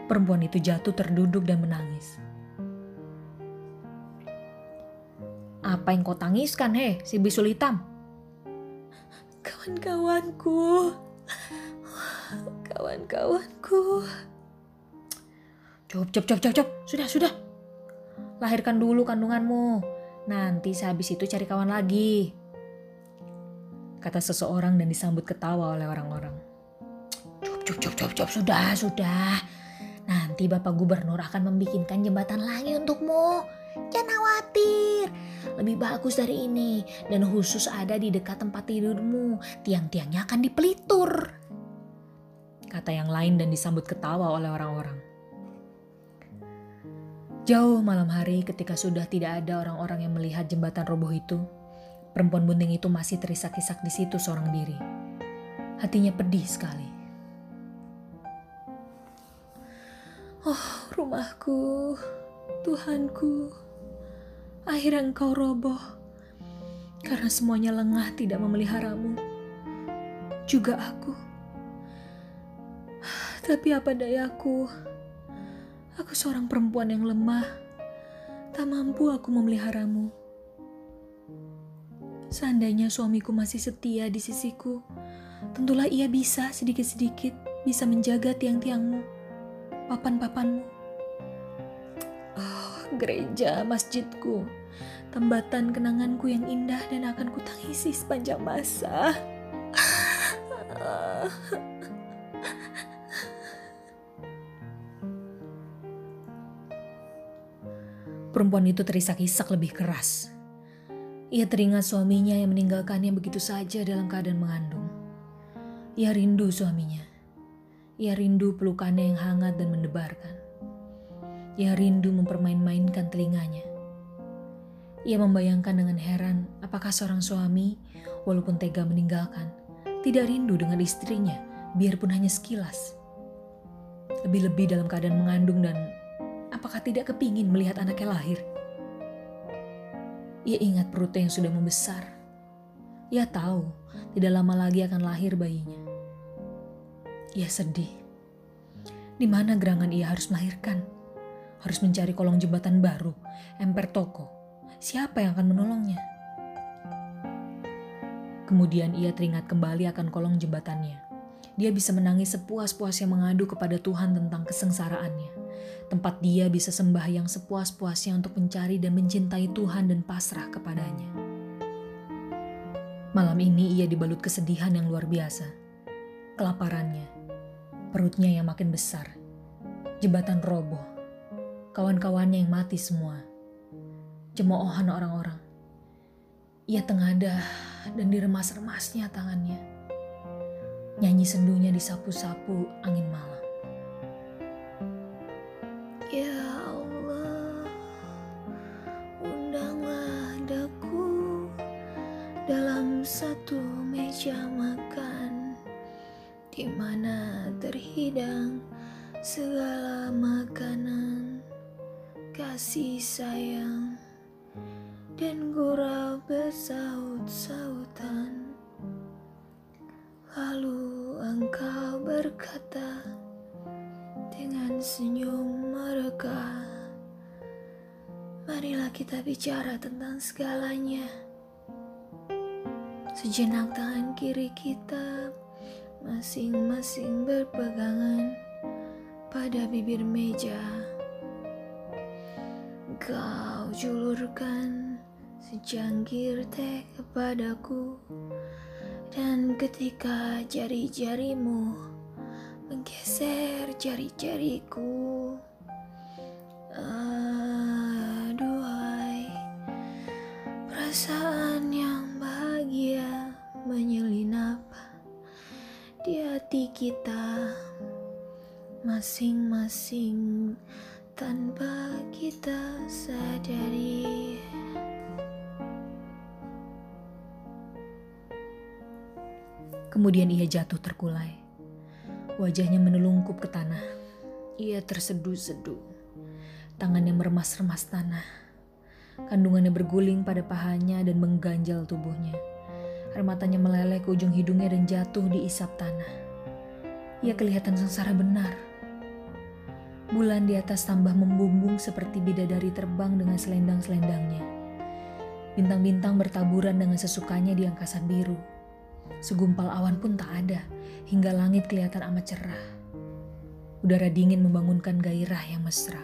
Perempuan itu jatuh terduduk dan menangis. Apa yang kau tangiskan, he, si bisul hitam? Kawan-kawanku. Kawan-kawanku. Cukup, cukup, cukup, cukup. Sudah, sudah. Lahirkan dulu kandunganmu. Nanti sehabis itu cari kawan lagi. Kata seseorang dan disambut ketawa oleh orang-orang. Cukup, cukup, cukup, cukup. Sudah, sudah. Nanti Bapak Gubernur akan membikinkan jembatan lagi untukmu. Jangan khawatir, lebih bagus dari ini dan khusus ada di dekat tempat tidurmu. Tiang-tiangnya akan dipelitur. Kata yang lain dan disambut ketawa oleh orang-orang. Jauh malam hari ketika sudah tidak ada orang-orang yang melihat jembatan roboh itu, perempuan bunting itu masih terisak-isak di situ seorang diri. Hatinya pedih sekali. Oh, rumahku, Tuhanku, akhirnya engkau roboh karena semuanya lengah tidak memeliharamu. Juga aku. Tapi apa dayaku? Aku seorang perempuan yang lemah. Tak mampu aku memeliharamu. Seandainya suamiku masih setia di sisiku, tentulah ia bisa sedikit-sedikit bisa menjaga tiang-tiangmu papan-papanmu. Oh, gereja masjidku, tambatan kenanganku yang indah dan akan kutangisi sepanjang masa. Perempuan itu terisak-isak lebih keras. Ia teringat suaminya yang meninggalkannya begitu saja dalam keadaan mengandung. Ia rindu suaminya. Ia rindu pelukannya yang hangat dan mendebarkan. Ia rindu mempermain-mainkan telinganya. Ia membayangkan dengan heran apakah seorang suami, walaupun tega meninggalkan, tidak rindu dengan istrinya, biarpun hanya sekilas. Lebih-lebih dalam keadaan mengandung dan apakah tidak kepingin melihat anaknya lahir. Ia ingat perutnya yang sudah membesar. Ia tahu tidak lama lagi akan lahir bayinya. Ia sedih. Di mana gerangan ia harus melahirkan? Harus mencari kolong jembatan baru, emper toko. Siapa yang akan menolongnya? Kemudian ia teringat kembali akan kolong jembatannya. Dia bisa menangis sepuas-puasnya mengadu kepada Tuhan tentang kesengsaraannya. Tempat dia bisa sembahyang sepuas-puasnya untuk mencari dan mencintai Tuhan dan pasrah kepadanya. Malam ini ia dibalut kesedihan yang luar biasa. Kelaparannya, perutnya yang makin besar, jembatan roboh, kawan-kawannya yang mati semua, cemoohan orang-orang. Ia tengadah dan diremas-remasnya tangannya. Nyanyi sendunya disapu-sapu angin malam. Segalanya. Sejenak tangan kiri kita masing-masing berpegangan pada bibir meja. Kau julurkan secangkir teh kepadaku, dan ketika jari-jarimu menggeser jari-jariku, masing-masing tanpa kita sadari. Kemudian ia jatuh terkulai. Wajahnya menelungkup ke tanah. Ia terseduh-seduh. Tangannya meremas-remas tanah. Kandungannya berguling pada pahanya dan mengganjal tubuhnya. Air matanya meleleh ke ujung hidungnya dan jatuh di isap tanah. Ia kelihatan sengsara benar. Bulan di atas tambah membumbung seperti bidadari terbang dengan selendang-selendangnya. Bintang-bintang bertaburan dengan sesukanya di angkasa biru. Segumpal awan pun tak ada, hingga langit kelihatan amat cerah. Udara dingin membangunkan gairah yang mesra.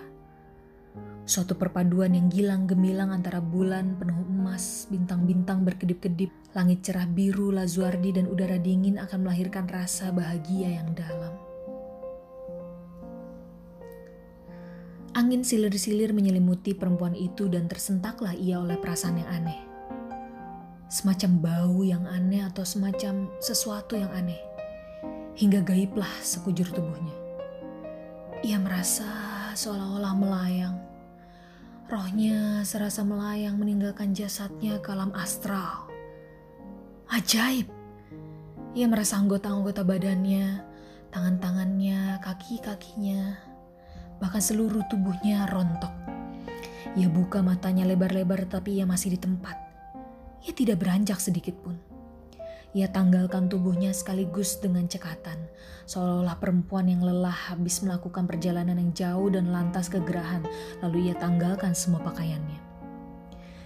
Suatu perpaduan yang gilang gemilang antara bulan penuh emas, bintang-bintang berkedip-kedip, langit cerah biru, lazuardi, dan udara dingin akan melahirkan rasa bahagia yang dalam. Angin silir-silir menyelimuti perempuan itu dan tersentaklah ia oleh perasaan yang aneh. Semacam bau yang aneh atau semacam sesuatu yang aneh. Hingga gaiblah sekujur tubuhnya. Ia merasa seolah-olah melayang. Rohnya serasa melayang meninggalkan jasadnya ke alam astral. Ajaib. Ia merasa anggota-anggota badannya, tangan-tangannya, kaki-kakinya, bahkan seluruh tubuhnya rontok. Ia buka matanya lebar-lebar tapi ia masih di tempat. Ia tidak beranjak sedikit pun. Ia tanggalkan tubuhnya sekaligus dengan cekatan, seolah-olah perempuan yang lelah habis melakukan perjalanan yang jauh dan lantas kegerahan, lalu ia tanggalkan semua pakaiannya.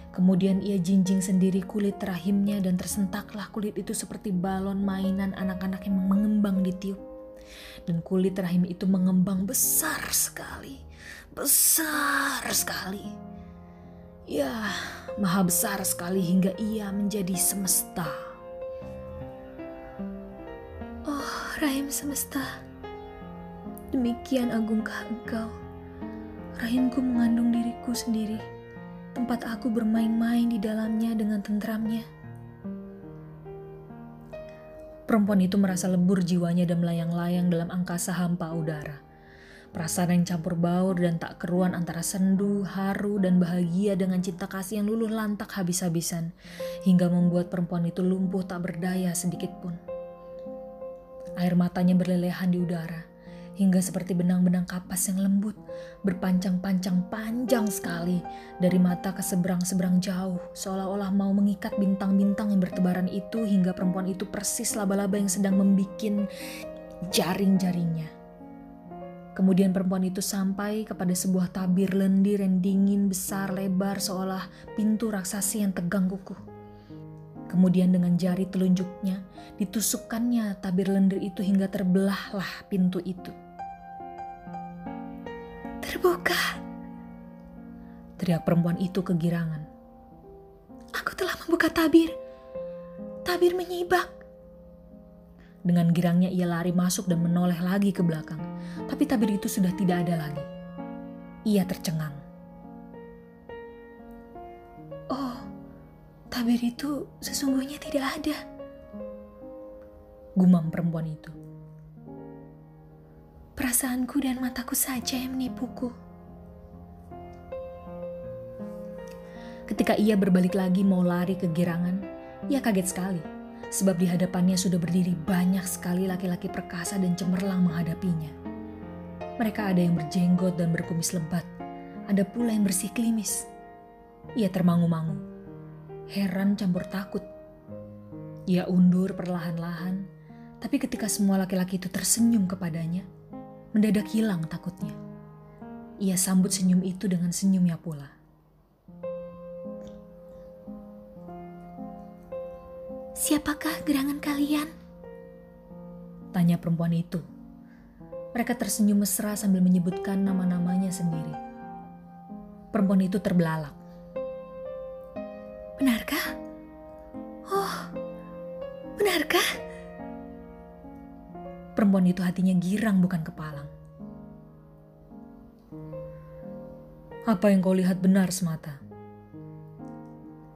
Kemudian ia jinjing sendiri kulit rahimnya dan tersentaklah kulit itu seperti balon mainan anak-anak yang mengembang di tiup. Dan kulit rahim itu mengembang besar sekali, besar sekali. Ya, maha besar sekali hingga ia menjadi semesta. Rahim semesta, demikian agungkah engkau. Rahimku mengandung diriku sendiri, tempat aku bermain-main di dalamnya dengan tentramnya. Perempuan itu merasa lebur jiwanya dan melayang-layang dalam angkasa hampa udara. Perasaan yang campur baur dan tak keruan antara sendu, haru, dan bahagia dengan cinta kasih yang luluh lantak habis-habisan, hingga membuat perempuan itu lumpuh tak berdaya sedikit pun. Air matanya berlelehan di udara, hingga seperti benang-benang kapas yang lembut, berpancang-pancang panjang sekali dari mata ke seberang-seberang jauh, seolah-olah mau mengikat bintang-bintang yang bertebaran itu hingga perempuan itu persis laba-laba yang sedang membikin jaring-jaringnya. Kemudian perempuan itu sampai kepada sebuah tabir lendir yang dingin, besar, lebar, seolah pintu raksasi yang tegang kukuh. Kemudian dengan jari telunjuknya, ditusukkannya tabir lendir itu hingga terbelahlah pintu itu. Terbuka. Teriak perempuan itu kegirangan. Aku telah membuka tabir. Tabir menyibak. Dengan girangnya ia lari masuk dan menoleh lagi ke belakang. Tapi tabir itu sudah tidak ada lagi. Ia tercengang. Oh, tabir itu sesungguhnya tidak ada. Gumam perempuan itu. Perasaanku dan mataku saja yang menipuku. Ketika ia berbalik lagi mau lari ke girangan, ia kaget sekali sebab di hadapannya sudah berdiri banyak sekali laki-laki perkasa dan cemerlang menghadapinya. Mereka ada yang berjenggot dan berkumis lebat, ada pula yang bersih klimis. Ia termangu-mangu, heran campur takut. Ia undur perlahan-lahan, tapi ketika semua laki-laki itu tersenyum kepadanya, mendadak hilang takutnya. Ia sambut senyum itu dengan senyumnya pula. Siapakah gerangan kalian? Tanya perempuan itu. Mereka tersenyum mesra sambil menyebutkan nama-namanya sendiri. Perempuan itu terbelalak. Benarkah? Oh, benarkah? Perempuan itu hatinya girang bukan kepalang. Apa yang kau lihat benar semata?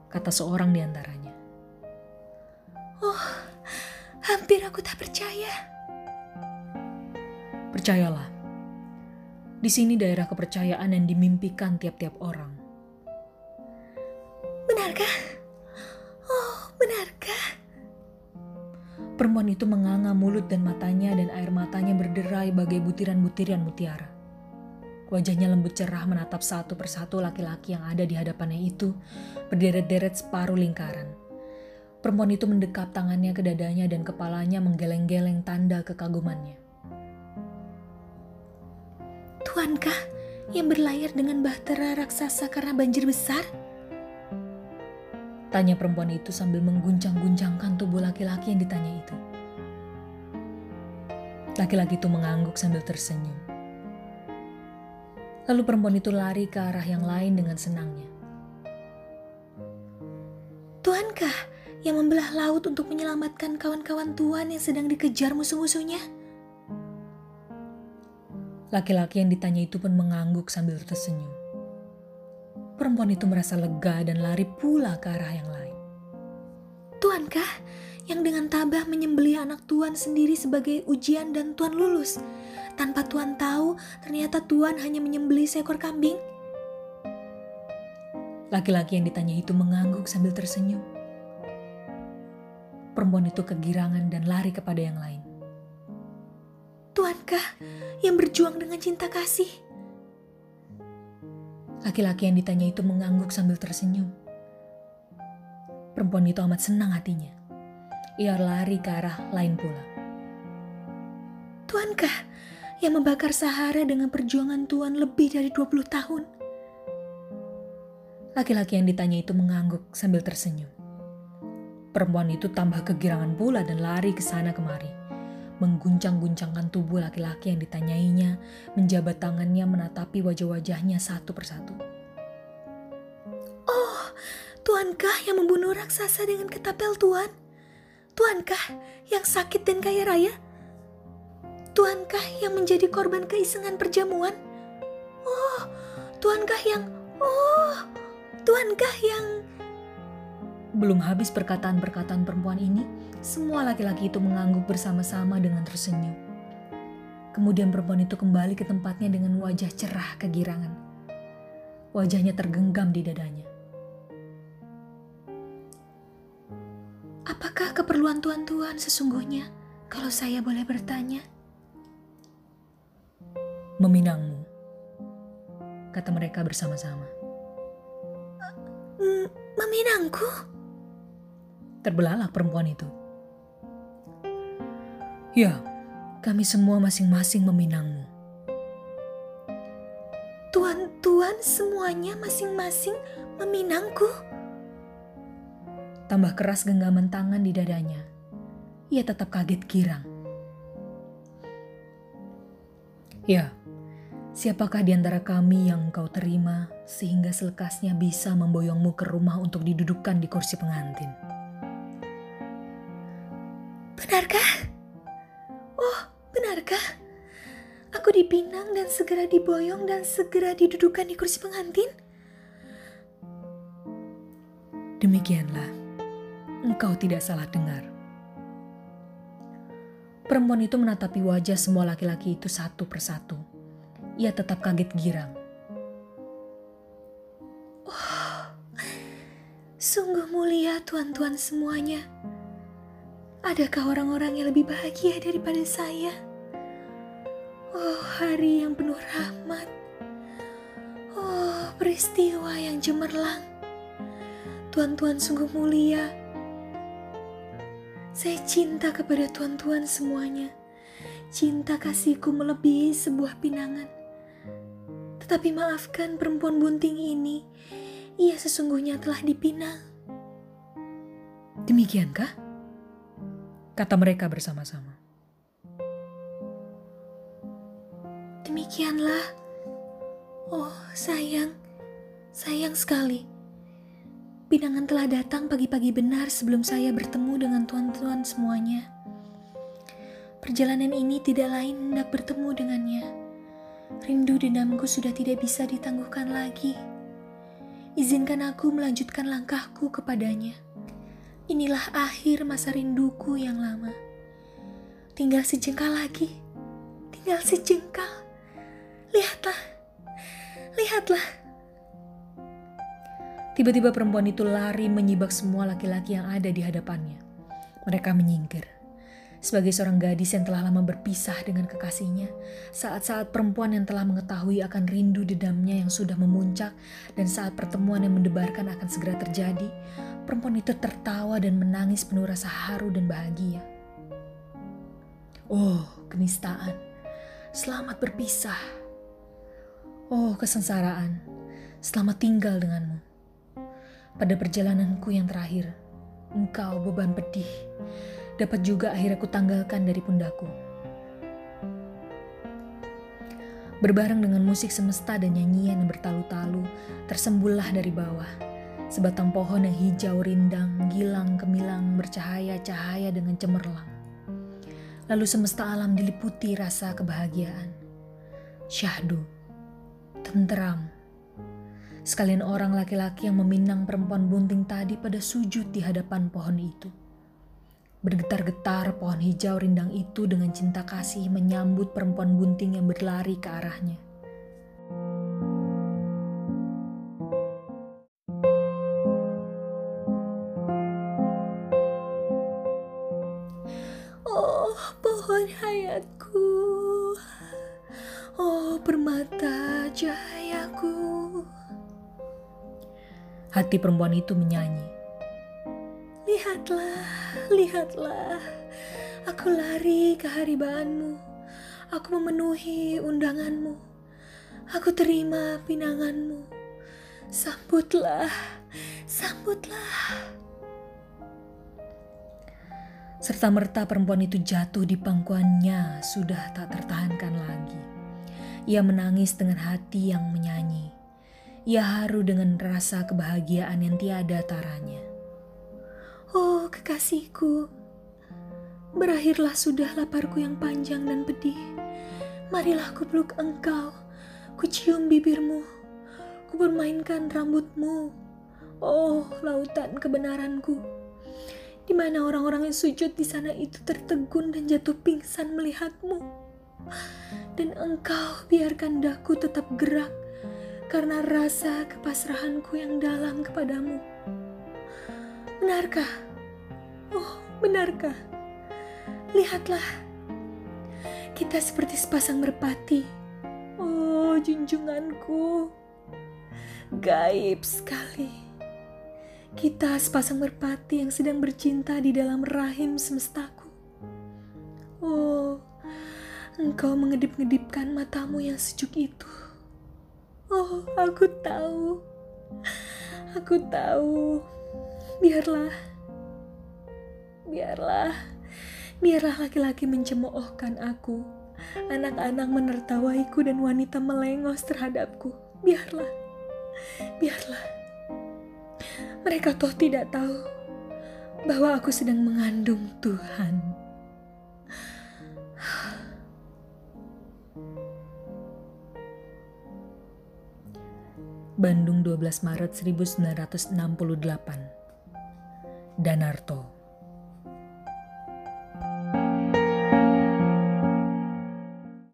Kata seorang di antaranya. Oh, hampir aku tak percaya. Percayalah, di sini daerah kepercayaan yang dimimpikan tiap-tiap orang. Benarkah? Oh, benarkah? Perempuan itu menganga mulut dan matanya dan air matanya berderai bagai butiran-butiran mutiara. Wajahnya lembut cerah menatap satu persatu laki-laki yang ada di hadapannya itu, berderet-deret separuh lingkaran. Perempuan itu mendekap tangannya ke dadanya dan kepalanya menggeleng-geleng tanda kekagumannya. Tuankah yang berlayar dengan bahtera raksasa karena banjir besar? Tanya perempuan itu sambil mengguncang-guncangkan tubuh laki-laki yang ditanya itu. Laki-laki itu mengangguk sambil tersenyum. Lalu perempuan itu lari ke arah yang lain dengan senangnya. Tuankah yang membelah laut untuk menyelamatkan kawan-kawan Tuhan yang sedang dikejar musuh-musuhnya? Laki-laki yang ditanya itu pun mengangguk sambil tersenyum. Perempuan itu merasa lega dan lari pula ke arah yang lain. Tuankah yang dengan tabah menyembelih anak Tuhan sendiri sebagai ujian dan Tuhan lulus? Tanpa Tuhan tahu, ternyata Tuhan hanya menyembelih seekor kambing. Laki-laki yang ditanya itu mengangguk sambil tersenyum. Perempuan itu kegirangan dan lari kepada yang lain. Tuankah yang berjuang dengan cinta kasih? Laki-laki yang ditanya itu mengangguk sambil tersenyum. Perempuan itu amat senang hatinya. Ia lari ke arah lain pula. Tuankah yang membakar Sahara dengan perjuangan Tuhan lebih dari 20 tahun? Laki-laki yang ditanya itu mengangguk sambil tersenyum. Perempuan itu tambah kegirangan pula dan lari ke sana kemari. Mengguncang-guncangkan tubuh laki-laki yang ditanyainya, menjabat tangannya menatapi wajah-wajahnya satu persatu. Oh, Tuankah yang membunuh raksasa dengan ketapel Tuan? Tuankah yang sakit dan kaya raya? Tuankah yang menjadi korban keisengan perjamuan? Oh, Tuankah yang... Oh, Tuankah yang... Belum habis perkataan-perkataan perempuan ini, semua laki-laki itu mengangguk bersama-sama dengan tersenyum. Kemudian perempuan itu kembali ke tempatnya dengan wajah cerah kegirangan. Wajahnya tergenggam di dadanya. Apakah keperluan tuan-tuan sesungguhnya kalau saya boleh bertanya? Meminangmu, kata mereka bersama-sama. Meminangku? Terbelalak perempuan itu. Ya, kami semua masing-masing meminangmu. Tuan-tuan semuanya masing-masing meminangku? Tambah keras genggaman tangan di dadanya ia tetap kaget girang. Ya, siapakah di antara kami yang kau terima sehingga selekasnya bisa memboyongmu ke rumah untuk didudukkan di kursi pengantin? Benarkah? Oh, benarkah? Aku dipinang dan segera diboyong dan segera didudukkan di kursi pengantin? Demikianlah, engkau tidak salah dengar. Perempuan itu menatapi wajah semua laki-laki itu satu persatu. Ia tetap kaget girang. Oh, sungguh mulia tuan-tuan semuanya. Adakah orang-orang yang lebih bahagia daripada saya? Oh, hari yang penuh rahmat. Oh, peristiwa yang cemerlang. Tuan-tuan sungguh mulia saya cinta kepada tuan-tuan semuanya. Cinta kasihku melebihi sebuah pinangan. Tetapi maafkan perempuan bunting ini, ia sesungguhnya telah dipinang. Demikiankah? Kata mereka bersama-sama. Demikianlah. Oh, sayang. Sayang sekali. Pinangan telah datang pagi-pagi benar sebelum saya bertemu dengan tuan-tuan semuanya. Perjalanan ini tidak lain hendak bertemu dengannya. Rindu dendamku sudah tidak bisa ditangguhkan lagi. Izinkan aku melanjutkan langkahku kepadanya. Inilah akhir masa rinduku yang lama. Tinggal sejengkal lagi. Tinggal sejengkal. Lihatlah. Lihatlah Tiba-tiba perempuan itu lari menyibak semua laki-laki yang ada di hadapannya. Mereka menyingkir. Sebagai seorang gadis yang telah lama berpisah dengan kekasihnya, saat-saat perempuan yang telah mengetahui akan rindu dedamnya yang sudah memuncak dan saat pertemuan yang mendebarkan akan segera terjadi, perempuan itu tertawa dan menangis penuh rasa haru dan bahagia. Oh, kenistaan. Selamat berpisah. Oh, kesengsaraan. Selamat tinggal denganmu. Pada perjalananku yang terakhir, engkau beban pedih, dapat juga akhirnya tanggalkan dari pundaku. Berbareng dengan musik semesta dan nyanyian yang bertalu-talu, tersembullah dari bawah. Sebatang pohon yang hijau rindang, gilang kemilang, bercahaya-cahaya dengan cemerlang. Lalu semesta alam diliputi rasa kebahagiaan. Syahdu, tenteram, Sekalian orang laki-laki yang meminang perempuan bunting tadi pada sujud di hadapan pohon itu. Bergetar-getar pohon hijau rindang itu dengan cinta kasih menyambut perempuan bunting yang berlari ke arahnya. Oh, pohon hayatku. Oh, permata cahayaku. Hati perempuan itu menyanyi. Lihatlah, lihatlah. Aku lari ke haribaanmu. Aku memenuhi undanganmu. Aku terima pinanganmu. Sambutlah, sambutlah. Serta merta perempuan itu jatuh di pangkuannya sudah tak tertahankan lagi. Ia menangis dengan hati yang menyanyi ia haru dengan rasa kebahagiaan yang tiada taranya. Oh kekasihku, berakhirlah sudah laparku yang panjang dan pedih. Marilah ku peluk engkau, ku cium bibirmu, ku bermainkan rambutmu. Oh, lautan kebenaranku. Di mana orang-orang yang sujud di sana itu tertegun dan jatuh pingsan melihatmu. Dan engkau biarkan daku tetap gerak karena rasa kepasrahanku yang dalam kepadamu. Benarkah? Oh, benarkah? Lihatlah, kita seperti sepasang merpati. Oh, junjunganku, gaib sekali. Kita sepasang merpati yang sedang bercinta di dalam rahim semestaku. Oh, engkau mengedip-ngedipkan matamu yang sejuk itu. Oh, aku tahu. Aku tahu. Biarlah. Biarlah. Biarlah laki-laki mencemoohkan aku. Anak-anak menertawaiku dan wanita melengos terhadapku. Biarlah. Biarlah. Mereka toh tidak tahu bahwa aku sedang mengandung Tuhan. Bandung 12 Maret 1968 Danarto